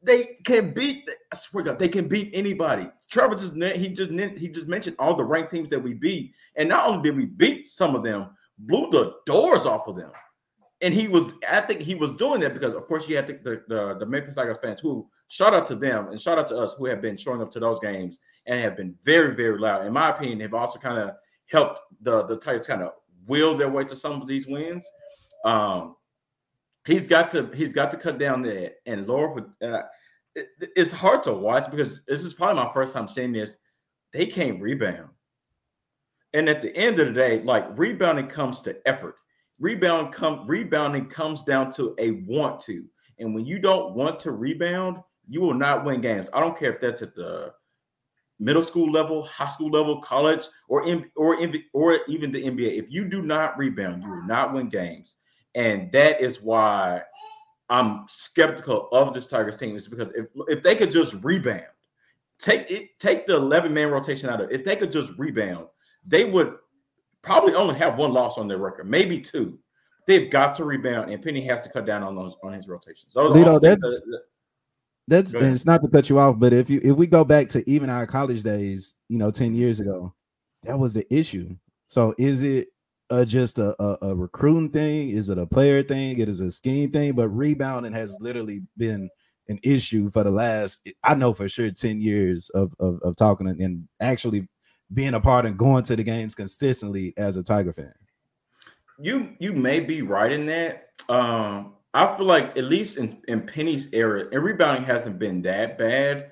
they can beat. I swear to God, they can beat anybody. Trevor just he just he just mentioned all the ranked teams that we beat, and not only did we beat some of them, blew the doors off of them. And he was, I think he was doing that because, of course, you had the the, the, the Memphis Tigers fans who shout out to them and shout out to us who have been showing up to those games and have been very, very loud. In my opinion, have also kind of helped the the Tigers kind of will their way to some of these wins. Um, he's got to he's got to cut down that and. For, uh, it, it's hard to watch because this is probably my first time seeing this. They can't rebound, and at the end of the day, like rebounding comes to effort. Rebound come rebounding comes down to a want to, and when you don't want to rebound, you will not win games. I don't care if that's at the middle school level, high school level, college, or in or in or even the NBA. If you do not rebound, you will not win games, and that is why I'm skeptical of this Tigers team. Is because if if they could just rebound, take it, take the 11 man rotation out of. it. If they could just rebound, they would probably only have one loss on their record, maybe two. They've got to rebound, and Penny has to cut down on those on his rotations. Those Lito, that's- that- That's Go and ahead. it's not to cut you off, but if you if we go back to even our college days, you know, 10 years ago, that was the issue. So is it just a, a, a recruiting thing? Is it a player thing? It is a scheme thing, but rebounding has literally been an issue for the last, I know for sure, 10 years of, of, of talking and, and actually being a part and going to the games consistently as a Tiger fan. you you may be right in that. Um, I feel like at least in, in Penny's era, and rebounding hasn't been that bad.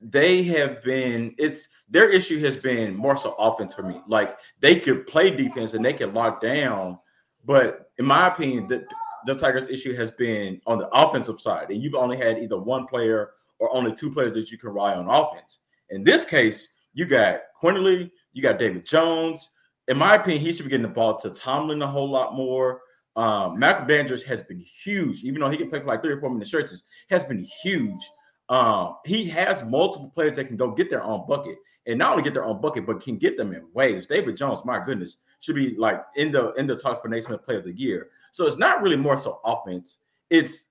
They have been it's their issue has been more so offense for me. Like they could play defense and they can lock down, but in my opinion, the the Tigers' issue has been on the offensive side, and you've only had either one player or only two players that you can rely on offense. In this case, you got Quinerly, you got David Jones. In my opinion, he should be getting the ball to Tomlin a whole lot more. Um, Malcolm Dandridge has been huge, even though he can play for like three or four minute stretches, has been huge. Um, he has multiple players that can go get their own bucket, and not only get their own bucket, but can get them in waves. David Jones, my goodness, should be like in the in the talks for Naismith Player of the Year. So it's not really more so offense; it's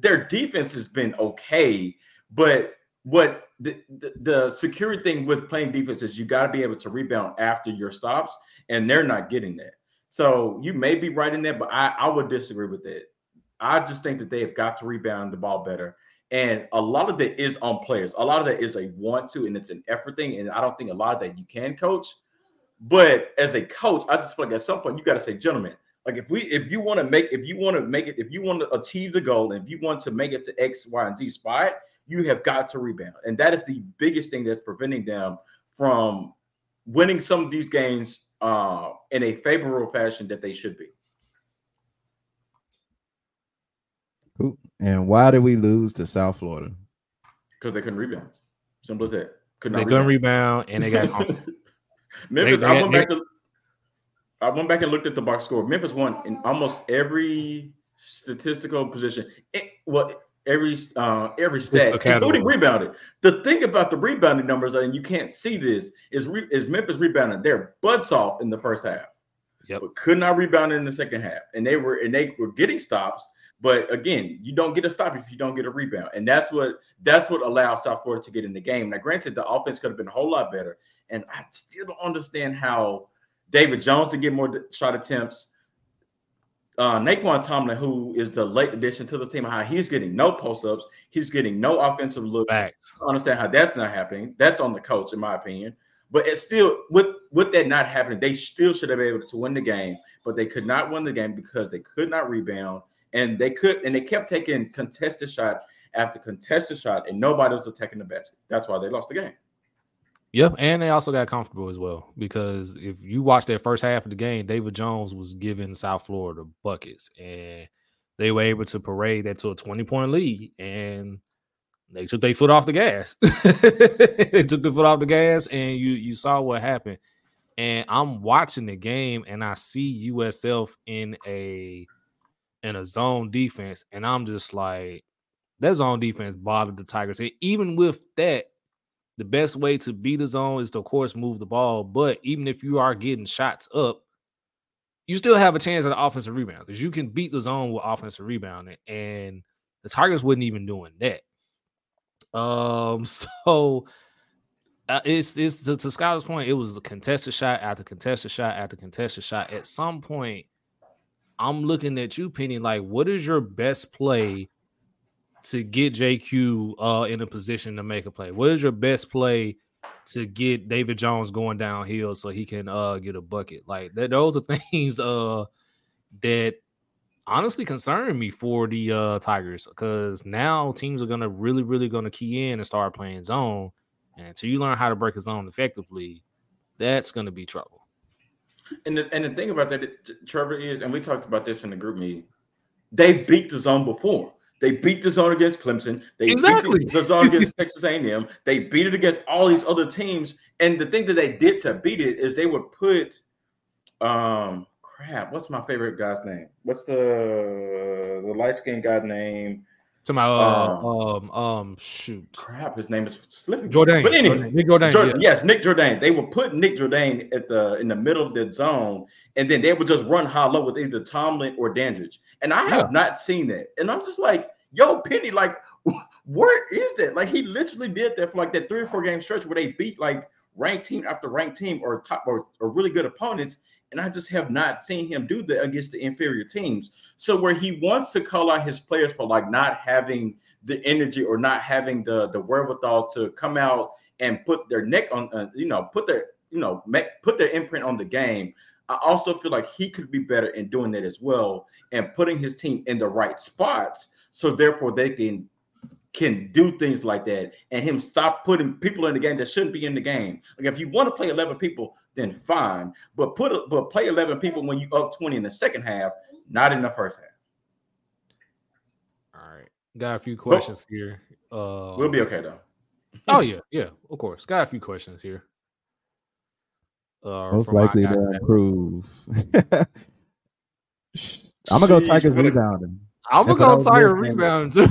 their defense has been okay, but what the, the, the security thing with playing defense is you got to be able to rebound after your stops, and they're not getting that. So you may be right in that, but I, I would disagree with that. I just think that they have got to rebound the ball better. And a lot of that is on players. A lot of that is a want to, and it's an effort thing. And I don't think a lot of that you can coach. But as a coach, I just feel like at some point you got to say, gentlemen, like if we if you want to make if you want to make it, if you want to achieve the goal, and if you want to make it to X, Y, and Z spot, you have got to rebound. And that is the biggest thing that's preventing them from winning some of these games uh, in a favorable fashion that they should be. Cool. And why did we lose to South Florida? Because they couldn't rebound. Simple as that. Could They not couldn't rebound and they got. Memphis. They- I they- went back to. I went back and looked at the box score. Memphis won in almost every statistical position. It, well, every uh, every stat, category. including rebounding. The thing about the rebounding numbers, and you can't see this, is re, is Memphis rebounding their butts off in the first half. Yep. But could not rebound in the second half, and they were and they were getting stops. But again, you don't get a stop if you don't get a rebound, and that's what that's what allows South Florida to get in the game. Now, granted, the offense could have been a whole lot better, and I still don't understand how David Jones to get more shot attempts. Uh, Nae'Qwan Tomlin, who is the late addition to the team, how he's getting no post ups, he's getting no offensive looks. Facts. I understand how that's not happening. That's on the coach, in my opinion. But it's still with with that not happening, they still should have been able to win the game, but they could not win the game because they could not rebound, and they could and they kept taking contested shot after contested shot, and nobody was attacking the basket. That's why they lost the game. Yep, and they also got comfortable as well because if you watch that first half of the game, David Jones was giving South Florida buckets, and they were able to parade that to a twenty point lead, and they took their foot off the gas. they took the foot off the gas, and you you saw what happened. And I'm watching the game, and I see USF in a in a zone defense, and I'm just like, that zone defense bothered the Tigers. And even with that, the best way to beat a zone is to, of course, move the ball. But even if you are getting shots up, you still have a chance at an offensive rebound because you can beat the zone with offensive rebounding. And the Tigers wasn't even doing that. Um, so uh, it's it's to, to Skyler's point, it was a contested shot after contested shot after contested shot. At some point, I'm looking at you, Penny, like, what is your best play to get JQ uh, in a position to make a play? What is your best play to get David Jones going downhill so he can uh, get a bucket? Like that, those are things uh, that honestly concern me for the uh, Tigers because now teams are gonna really, really gonna key in and start playing zone. And until you learn how to break a zone effectively, that's gonna be trouble. And the, and the thing about that, Trevor, is, and we talked about this in the group meeting, they beat the zone before. They beat the zone against Clemson. They exactly. beat the, zone against Texas A&M. They beat it against all these other teams. And the thing that they did to beat it is they would put, um, crap. What's my favorite guy's name? What's the the light skinned guy's name? To my uh, um, um, um shoot, crap. His name is slipping. Jourdain. But anyway, Jourdain. Nick Jourdain. Jourdain, yeah. yes, Nick Jourdain. They would put Nick Jourdain at the in the middle of the zone, and then they would just run hollow with either Tomlin or Dandridge. And I have Yeah. not seen that. And I'm just like, yo, Penny, like, where is that? Like, he literally did that for like that three or four game stretch where they beat like ranked team after ranked team or top or, or really good opponents. And I just have not seen him do that against the inferior teams. So where he wants to call out his players for like not having the energy or not having the the wherewithal to come out and put their neck on, uh, you know, put their you know, make put their imprint on the game. I also feel like he could be better in doing that as well and putting his team in the right spots, so therefore they can can do things like that and him stop putting people in the game that shouldn't be in the game. Like if you want to play 11 people, then fine, but put a, but play 11 people when you up 20 in the second half, not in the first half. All right, got a few questions here. Uh, We'll be okay though. Oh yeah, yeah, of course. Got a few questions here. Uh, Most likely to that- improve. I'm gonna go Sheesh, Tigers rebounding. I'm gonna go Tiger listening- rebound too.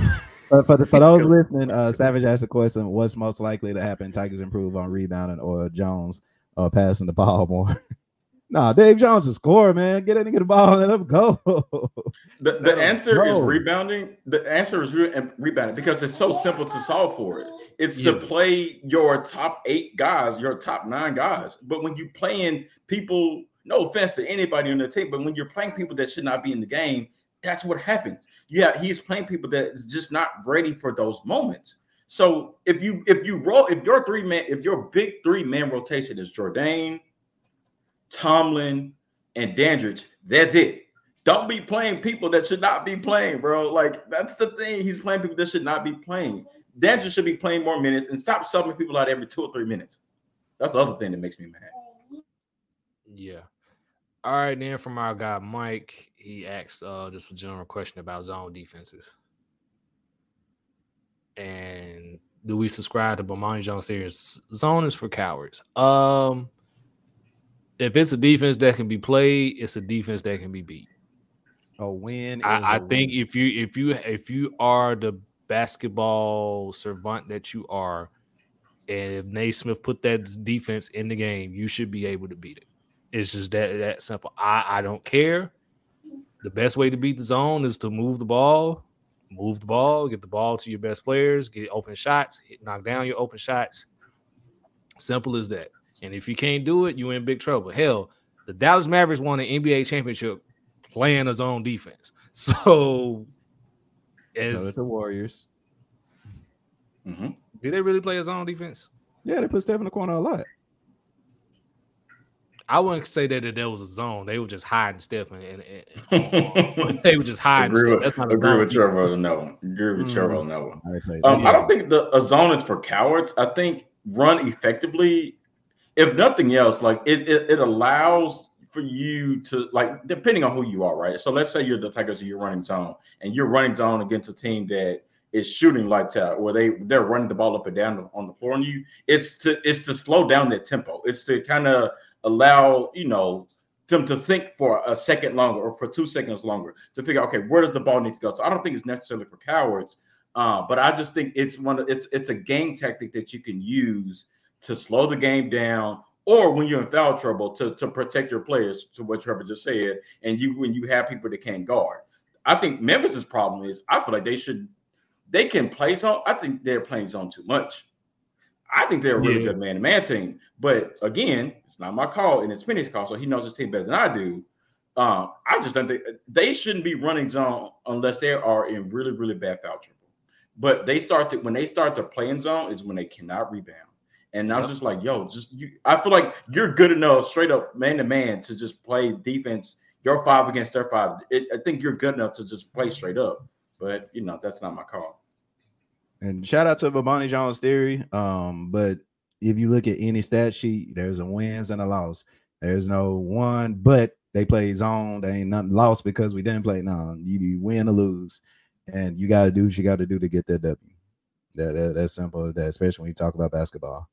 But for, the, for those listening, uh, Savage asked a question: What's most likely to happen? Tigers improve on rebounding or Jones uh, passing the ball more? nah, Dave Jones will score, man. Get that nigga the ball and let him go. The, the answer is rebounding. The answer is re- rebounding because it's so simple to solve for it. It's to play your top eight guys, your top nine guys. But when you're playing people, no offense to anybody on the team, but when you're playing people that should not be in the game, that's what happens. Yeah, he's playing people that is just not ready for those moments. So if you if you roll if your three man if your big three man rotation is Jourdain, Tomlin, and Dandridge, that's it. Don't be playing people that should not be playing, bro. Like that's the thing. He's playing people that should not be playing. Dandridge should be playing more minutes and stop subbing people out every two or three minutes. That's the other thing that makes me mad. Yeah. All right, then from our guy Mike, he asked uh just a general question about zone defenses. And do we subscribe to Bomani Jones series? Zone is for cowards. Um if it's a defense that can be played, it's a defense that can be beat. a win. is I, I a think win. if you if you if you are the basketball servant that you are, and if Naismith put that defense in the game, you should be able to beat it. It's just that that simple. I I don't care. The best way to beat the zone is to move the ball, move the ball, get the ball to your best players, get open shots, hit, knock down your open shots. Simple as that. And if you can't do it, you're in big trouble. Hell, the Dallas Mavericks won an NBA championship playing a zone defense. So, so as, it's the Warriors. Mhm. did they really play a zone defense? Yeah, they put Steph in the corner a lot. I wouldn't say that, that there was a zone. They were just hiding Steph, and, and- and- they were just hiding. agree Steph. with, That's not a agree with. Trevor on that one. Agree with Mm. Trevor on that one. I, Um, I don't think the a zone is for cowards. I think run effectively, if nothing else, like it, it, it allows for you to like depending on who you are, right? So let's say you're the Tigers and you're running zone and you're running zone against a team that is shooting lights out, or they they're running the ball up and down on the floor on you. It's to it's to slow down their tempo. It's to kind of allow you know them to think for a second longer or for two seconds longer to figure, okay, where does the ball need to go? So I don't think it's necessarily for cowards, uh, but I just think it's one of it's it's a game tactic that you can use to slow the game down or when you're in foul trouble to, to protect your players, to what Trevor just said, and you when you have people that can't guard. I think Memphis's problem is I feel like they should they can play zone. I think they're playing zone too much. I think they're a really yeah. good man to man team. But again, it's not my call and it's Penny's call, so he knows his team better than I do. Um, I just don't think they shouldn't be running zone unless they are in really, really bad foul trouble. But they start to when they start to play in zone is when they cannot rebound. And I'm just like, yo, just you. I feel like you're good enough, straight up man to man, to just play defense. Your five against their five. It, I think you're good enough to just play straight up. But you know, that's not my call. And shout out to Bomani Jones theory. Um, but if you look at any stat sheet, there's a wins and a loss. There's no one, but they play zone. They ain't nothing lost because we didn't play. No, you, you win or lose, and you got to do what you got to do to get that W. That, that that's simple. As that especially when you talk about basketball.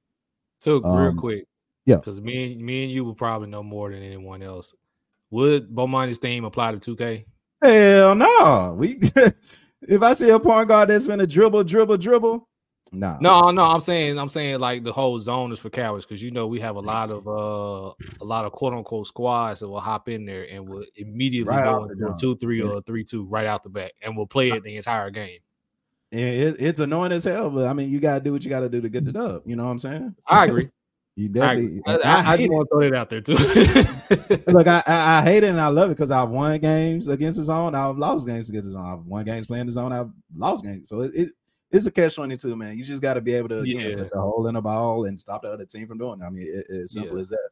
So um, real quick, yeah, because me and me and you will probably know more than anyone else. Would Bomani's theme apply to 2K? Hell no. We if I see a point guard that's gonna dribble, dribble, dribble, nah. No, no, I'm saying I'm saying like the whole zone is for cowards because you know we have a lot of uh a lot of quote unquote squads that will hop in there and will immediately right go into a two three yeah. or three two right out the back and will play it the entire game. It, it's annoying as hell, but I mean you gotta do what you gotta do to get it up. You know what I'm saying? I agree. You definitely. I, I, I, I just want to throw it out there too. Look, I, I, hate it and I love it because I've won games against his own. I've lost games against his own. I've won games playing his own. I've lost games. So it, it it's a catch twenty two, man. You just got to be able to yeah. put the hole in the ball and stop the other team from doing. It. I mean, it, it's simple yeah. as that.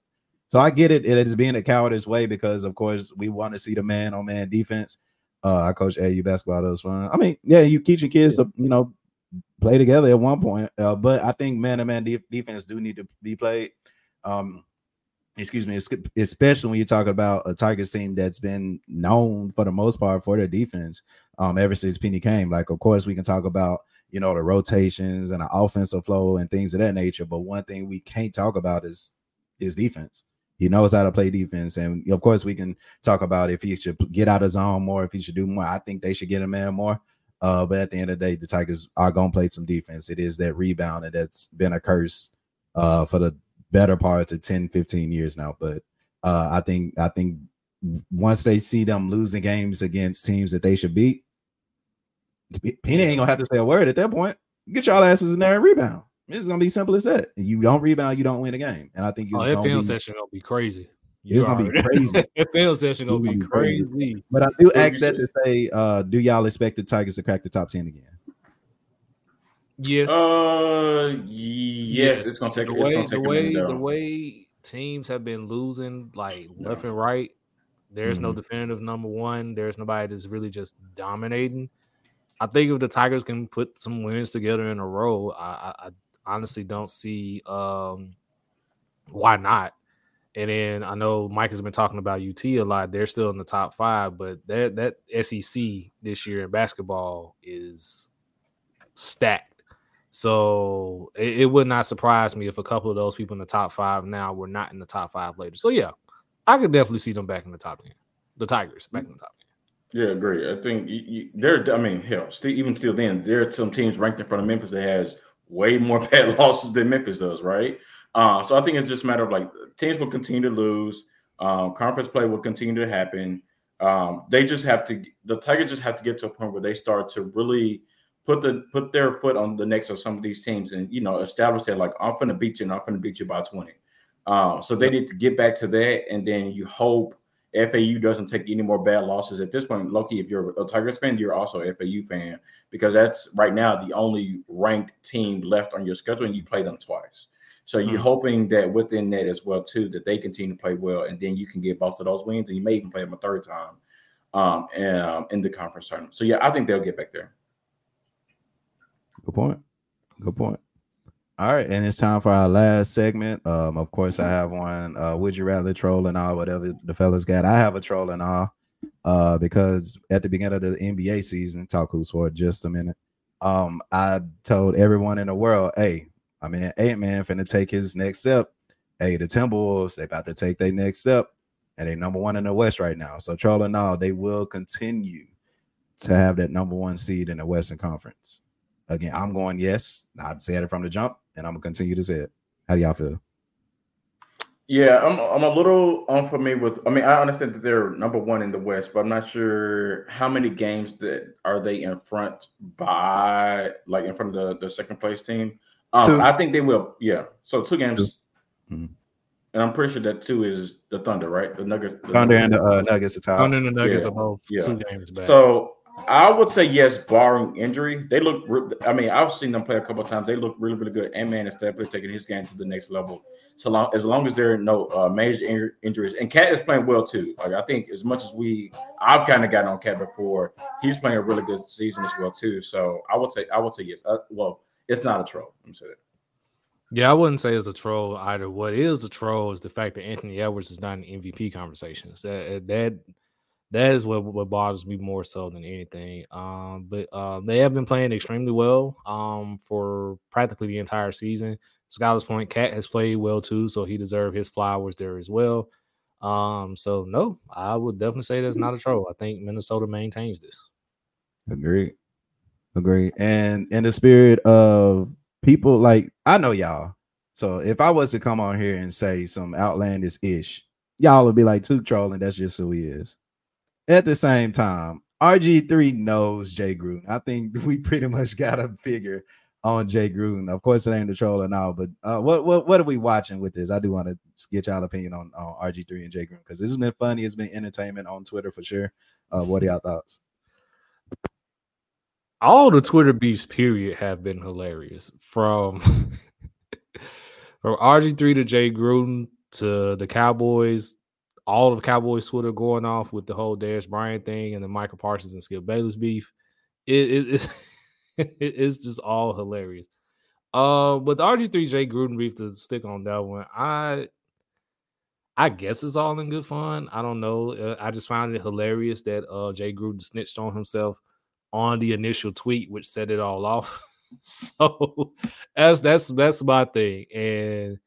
So I get it. It is being a cowardice way because, of course, we want to see the man on man defense. Uh, I coach AU basketball. That was fun. I mean, yeah, you teach your kids yeah. to you know play together at one point, uh, but I think man to man defense do need to be played. Um, excuse me, especially when you talk about a Tigers team that's been known for the most part for their defense um, ever since Penny came. Like, of course, we can talk about you know the rotations and the offensive flow and things of that nature, but one thing we can't talk about is is defense. He knows how to play defense, and of course, we can talk about if he should get out of zone more, if he should do more. I think they should get a man more. Uh, but at the end of the day, the Tigers are gonna play some defense. It is that rebound, and that's been a curse uh, for the better parts of 10, 15 years now. But uh, I think I think once they see them losing games against teams that they should beat, Penny ain't gonna have to say a word at that point. Get y'all asses in there and rebound. It's gonna be simple as that. You don't rebound, you don't win a game. And I think it's oh, that film be, session gonna be crazy. You it's gonna be crazy. that film session gonna be crazy. crazy. But I do ask that to say, uh, do y'all expect the Tigers to crack the top 10 again? Yes. Uh, yes, it's gonna take. The way, take the way, the way teams have been losing like no. left and right. There's mm-hmm. no definitive number one. There's nobody that's really just dominating. I think if the Tigers can put some wins together in a row, I, I, I honestly don't see um, why not. And then I know Mike has been talking about UT a lot. They're still in the top five, but that that SEC this year in basketball is stacked. So it, it, would not surprise me if a couple of those people in the top five now were not in the top five later. So yeah, I could definitely see them back in the top ten. The Tigers back in the top ten. Yeah, agree. I think you, you, they're. I mean, hell, still, even still, then there are some teams ranked in front of Memphis that has way more bad losses than Memphis does, right? Uh, so I think it's just a matter of like teams will continue to lose. Um, conference play will continue to happen. Um, they just have to. The Tigers just have to get to a point where they start to really put the put their foot on the necks of some of these teams and you know establish that like I'm gonna beat you and I'm gonna beat you by 20. Uh, so they need to get back to that, and then you hope FAU doesn't take any more bad losses at this point. Loki, if you're a Tigers fan, you're also a FAU fan because that's right now the only ranked team left on your schedule, and you play them twice. So you're mm-hmm. hoping that within that as well too that they continue to play well, and then you can get both of those wins, and you may even play them a third time um, and, um, in the conference tournament. So yeah, I think they'll get back there. Good point. Good point. All right, and it's time for our last segment. Um, of course, I have one. Uh, would you rather troll and all, whatever the fellas got. I have a troll and all. Uh, because at the beginning of the NBA season, talk who's for just a minute. Um, I told everyone in the world, hey, I mean, Ant Man finna take his next step. Hey, the Timberwolves, they about to take their next step, and they number one in the West right now. So trolling all, they will continue to have that number one seed in the Western Conference. Again, I'm going yes. I said it from the jump, and I'm gonna continue to say it. How do y'all feel? Yeah, I'm I'm a little unfamiliar with. I mean, I understand that they're number one in the West, but I'm not sure how many games that are they in front by, like in front of the, the second place team. Um, I think they will. Yeah, so two games, mm-hmm. and I'm pretty sure that two is the Thunder, right? The Nuggets, the Thunder Nuggets. and the uh, Nuggets are top. Thunder and the Nuggets yeah. are both yeah. two games back. So I would say yes, barring injury. They look. I mean, I've seen them play a couple times. They look really, really good. And man is definitely taking his game to the next level. So long as long as there are no uh, major in- injuries, and Cat is playing well too. Like I think as much as we, I've kind of gotten on Cat before. He's playing a really good season as well too. So I would say I would say yes. Uh, well, it's not a troll. I'm saying. Yeah, I wouldn't say it's a troll either. What is a troll is the fact that Anthony Edwards is not in MVP conversations. That that that is what, what bothers me more so than anything. Um, but um, they have been playing extremely well um, for practically the entire season. Scholars Point Cat has played well too, so he deserved his flowers there as well. Um, so no, I would definitely say that's not a troll. I think Minnesota maintains this. Agree, agree. And in the spirit of people, like I know y'all. So if I was to come on here and say some outlandish ish, y'all would be like, "Too trolling." That's just who he is at the same time, RG3 knows Jay Gruden. I think we pretty much got a figure on Jay Gruden. Of course, it ain't the troll and all, but uh, what what what are we watching with this? I do want to get y'all opinion on, on RG3 and Jay Gruden because this has been funny. It's been entertainment on Twitter for sure. Uh, what are y'all thoughts? All the Twitter beefs, period, have been hilarious. From from RG3 to Jay Gruden to the Cowboys all of Cowboys Twitter going off with the whole Darius Bryant thing and the Micah Parsons and Skip Bayless beef. It, it, it's, it's just all hilarious. Uh, but the RG3 Jay Gruden beef to stick on that one, I I guess it's all in good fun. I don't know. Uh, I just found it hilarious that uh Jay Gruden snitched on himself on the initial tweet, which set it all off. so that's that's that's my thing. And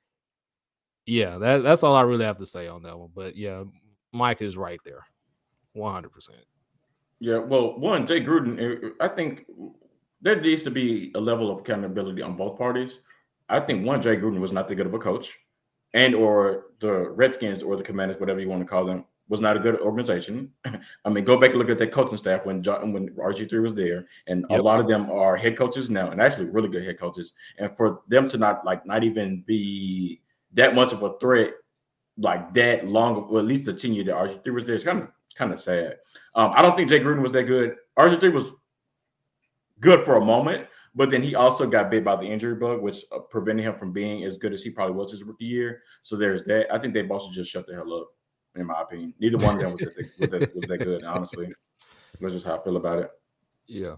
yeah, that, that's all I really have to say on that one. But yeah, Mike is right there, one hundred percent. Yeah, well, one Jay Gruden, eh, I think there needs to be a level of accountability on both parties. I think one Jay Gruden was not that good of a coach, and or the Redskins or the Commanders, whatever you want to call them, was not a good organization. I mean, go back and look at that coaching staff when John, when RG three was there, and yep. a lot of them are head coaches now, and actually really good head coaches. And for them to not like not even be that much of a threat like that long, or at least the tenure that RG3 was there. It's kind of kind of sad. Um, I don't think Jay Gruden was that good. RG3 was good for a moment, but then he also got bit by the injury bug, which uh, prevented him from being as good as he probably was his rookie year. So there's that. I think they both should just shut the hell up, in my opinion. Neither one of them was that, was that, was that good, honestly. That's just how I feel about it. Yeah.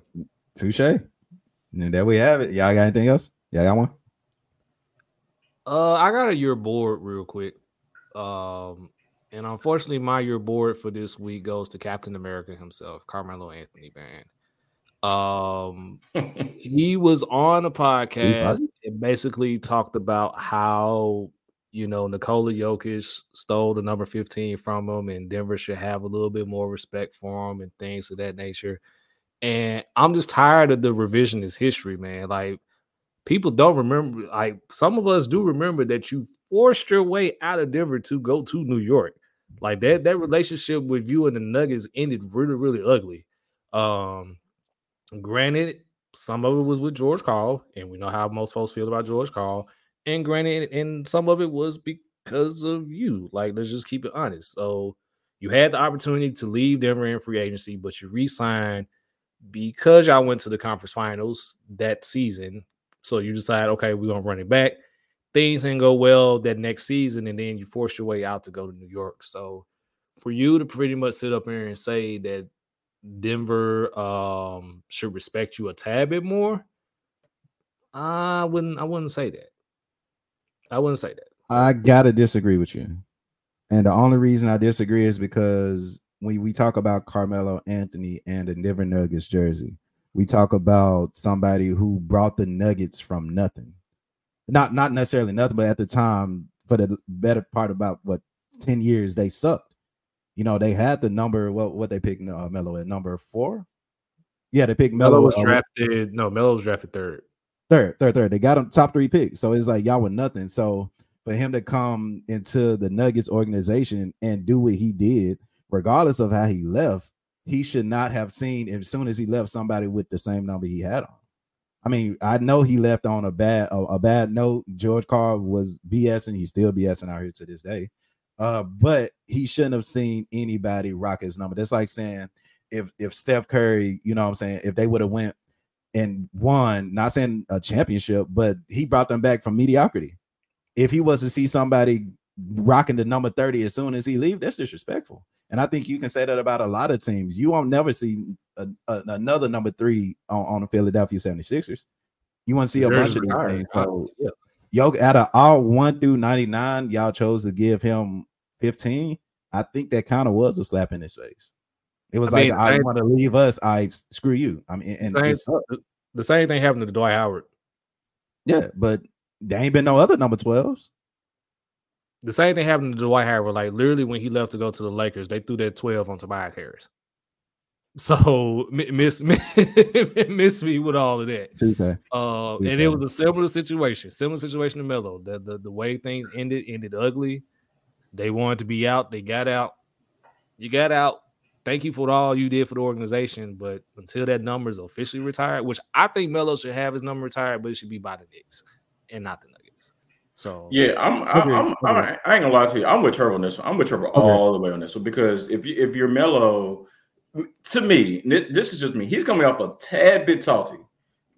Touche. And there we have it. Y'all got anything else? Yeah, I got one? Uh, I got a You're Bored real quick. Um, and unfortunately, my You're Bored for this week goes to Captain America himself, Carmelo Anthony, man. Um, he was on a podcast and basically talked about how you know Nikola Jokic stole the number 15 from him, and Denver should have a little bit more respect for him and things of that nature. And I'm just tired of the revisionist history, man. Like people don't remember. Like some of us do remember that you forced your way out of Denver to go to New York. Like that that relationship with you and the Nuggets ended really really ugly. Um, granted, some of it was with George Karl, and we know how most folks feel about George Karl. And granted, and some of it was because of you. Like let's just keep it honest. So you had the opportunity to leave Denver in free agency, but you re-signed because y'all went to the conference finals that season so you decide, okay, we're gonna run it back. Things didn't go well that next season, and then you force your way out to go to New York. So for you to pretty much sit up here and say that Denver um, should respect you a tad bit more, I wouldn't. I wouldn't say that. I wouldn't say that. I gotta disagree with you, and the only reason I disagree is because when we talk about Carmelo Anthony and the Denver Nuggets jersey, we talk about somebody who brought the Nuggets from nothing. Not not necessarily nothing, but at the time, for the better part about what 10 years they sucked. You know, they had the number, what what they picked uh, Melo at number four. Yeah, they picked Melo. Melo was uh, drafted. No, Melo was drafted third. Third, third, third. They got him top three picks. So it's like y'all were nothing. So for him to come into the Nuggets organization and do what he did, regardless of how he left, he should not have seen as soon as he left somebody with the same number he had on. I mean, I know he left on a bad a, a bad note. George Karl was BSing. He's still BSing out here to this day. Uh, but he shouldn't have seen anybody rock his number. That's like saying if if Steph Curry, you know what I'm saying, if they would have went and won, not saying a championship, but he brought them back from mediocrity. If he was to see somebody rocking the number 30 as soon as he leave, that's disrespectful. And I think you can say that about a lot of teams. You won't never see a, a, another number three on, on the Philadelphia 76ers. You want to see a bunch of these things. So, yeah. yo, out of all one through 99, y'all chose to give him 15. I think that kind of was a slap in his face. It was I like, mean, I, want to leave us. I screw you. I mean, and the same, the same thing happened to Dwight Howard. Yeah, but there ain't been no other number 12s the same thing happened to Dwight Howard. Like literally, when he left to go to the Lakers, they threw that twelve on Tobias Harris. So miss miss me with all of that. Okay. Uh, and it was a similar situation, similar situation to Melo. The, the the way things ended ended ugly. They wanted to be out. They got out. You got out. Thank you for all you did for the organization, but until that number is officially retired, which I think Melo should have his number retired, but it should be by the Knicks and not the Nuggets. So yeah, I'm I'm, okay. I'm, I'm, I ain't gonna lie to you. I'm with Trevor on this one. I'm with Trevor okay. all the way on this one because if you if you're Melo, to me, this is just me. He's coming off a tad bit salty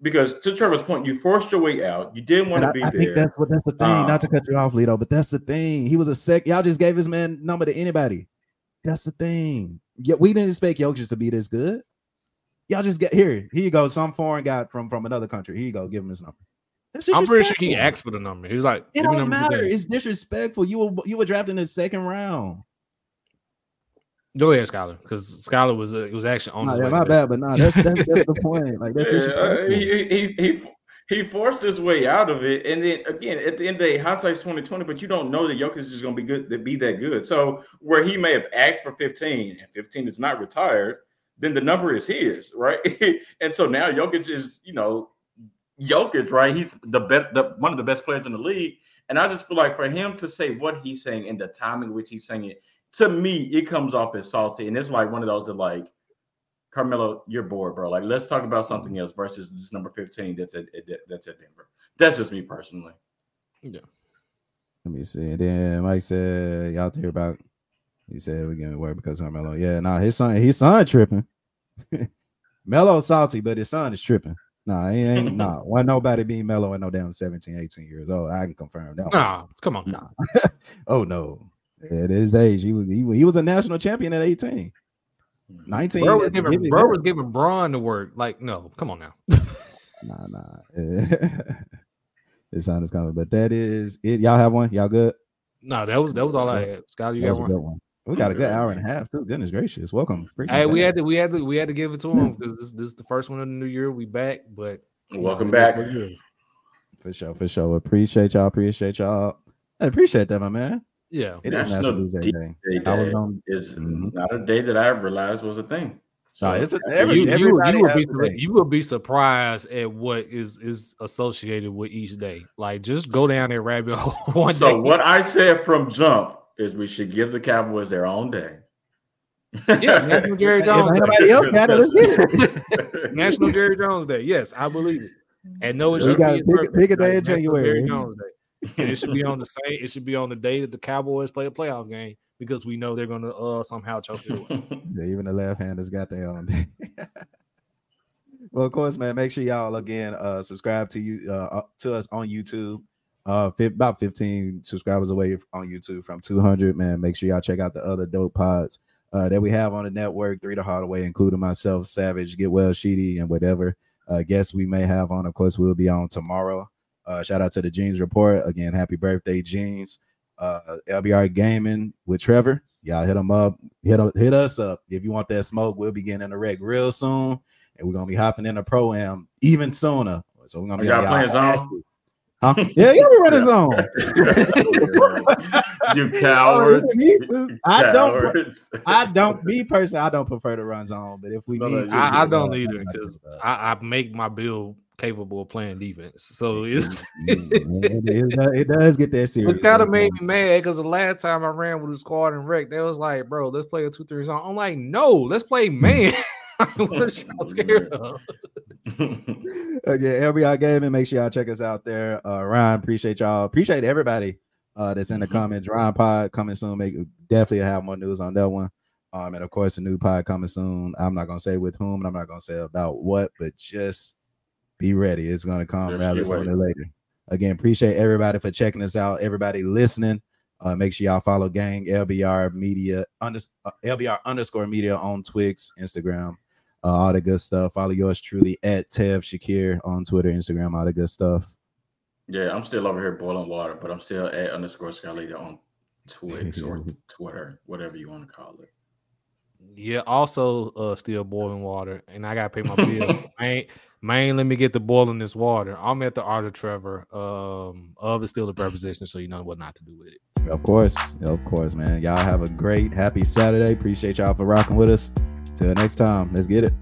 because to Trevor's point, you forced your way out. You didn't want to be I there. think that's what that's the thing. Um, not to cut you off, Lito, but that's the thing. He was a sec. Y'all just gave his man number to anybody. That's the thing. Yeah, we didn't expect Jokic to be this good. Y'all just get here. Here you go. Some foreign guy from from another country. Here you go. Give him his number. I'm pretty sure he asked for the number. He was like, "It don't matter. It's disrespectful. You were you were drafted in the second round." Go ahead, Skyler, because Skyler was uh, it was actually on. Nah, yeah, my bad, but nah, that's that's, that's the point. Like that's yeah, uh, he, he he he forced his way out of it, and then again at the end of the day, hindsight's twenty twenty. But you don't know that Jokic is to be good to be that good. So where he may have asked for fifteen, and fifteen is not retired, then the number is his, right? and so now Jokic is you know Jokic, right? He's the best, the, one of the best players in the league. And I just feel like for him to say what he's saying and the timing which he's saying it, to me, it comes off as salty. And it's like one of those that like, Carmelo, you're bored, bro. Like, let's talk about something mm-hmm. else versus this number 15 that's at, that's at Denver. That's just me personally. Yeah. Let me see. And then Mike said, y'all to hear about he said we're getting work because Carmelo. Yeah, nah, his son, his son tripping. Melo salty, but his son is tripping. Nah, he ain't nah. Why nobody being mellow at no damn 17, 18 years old. I can confirm that. Nah, one. come on. Nah. oh no. At his age, he was he, he was a national champion at 18. 19. Bro was giving, bro was giving Braun the word. Like, no, come on now. nah, nah. it sounds coming, but that is it. Y'all have one? Y'all good? No, that was that was all I had. Scott, you that got one? one? We got a good hour and a half too. Goodness gracious, welcome. Freaking hey, we had to we had to we had to give it to him hmm. because this this is the first one of the new year. We back, but welcome know, back. For sure, for sure. Appreciate y'all. Appreciate y'all. I appreciate that, my man. Yeah, it National Day, Day. Day I on, is mm-hmm. not a day that I realized was a thing. So no, it's a, every, you, you, you, will be, you will be surprised at what is is associated with each day. Like just go down there rabbit hole. so day. what I said from jump is we should give the Cowboys their own day. yeah, National Jerry Jones. Day. else got it. National Jerry Jones Day. Yes, I believe it. And no, it should be pick, pick a day in January. Jerry Jones Day. And it should be on the same. It should be on the day that the Cowboys play a playoff game because we know they're going to uh, somehow choke it away. yeah, even the left-handers got their own day. well, of course, man. Make sure y'all again uh, subscribe to you uh, to us on YouTube uh about 15 subscribers away on YouTube from 200 man make sure y'all check out the other dope pods uh that we have on the network three to Hardaway, including myself savage get well sheedy and whatever uh, guests we may have on. Of course, we'll be on tomorrow. Uh, shout out to the Jeans Report again. Happy birthday, Jeans. Uh, LBR Gaming with Trevor. Y'all hit them up. Hit hit us up if you want that smoke. We'll be getting in the wreck real soon, and we're gonna be hopping in the pro am even sooner. So we're gonna be y'all playing zone. Huh? Yeah, yeah, we running zone. you cowards. I don't. I don't. Me personally, I don't prefer to run zone. But if we no, need, to, I, I don't either because I, I make my build capable of playing defense. So it's it, it, it, does get that serious. It kind of made me mad because the last time I ran with a squad and wreck, they was like, bro, let's play a two three zone. I'm like, no, let's play man. what y'all scared of? okay, LBR Gaming. Make sure y'all check us out there. Uh, Ryan, appreciate y'all. Appreciate everybody uh, that's in the mm-hmm. comments. Ryan Pod coming soon. Make definitely have more news on that one. Um, and of course, a new pod coming soon. I'm not gonna say with whom, and I'm not gonna say about what, but just be ready. It's gonna come just rather sooner or later. Again, appreciate everybody for checking us out. Everybody listening. Uh, make sure y'all follow Gang LBR Media under, uh, LBR underscore Media on Twix, Instagram, uh, all the good stuff. Follow yours truly at Tev Shakir on Twitter, Instagram, all the good stuff. Yeah, I'm still over here boiling water, but I'm still at underscore Sky on Twix or Twitter, whatever you want to call it. Yeah, also uh still boiling water, and I gotta pay my bill. man, man, let me get the boil in this water. I'm at the Art of Trevor. Um, of is still a preposition, so you know what not to do with it. Of course, of course, man. Y'all have a great, happy Saturday. Appreciate y'all for rocking with us. Till next time, let's get it.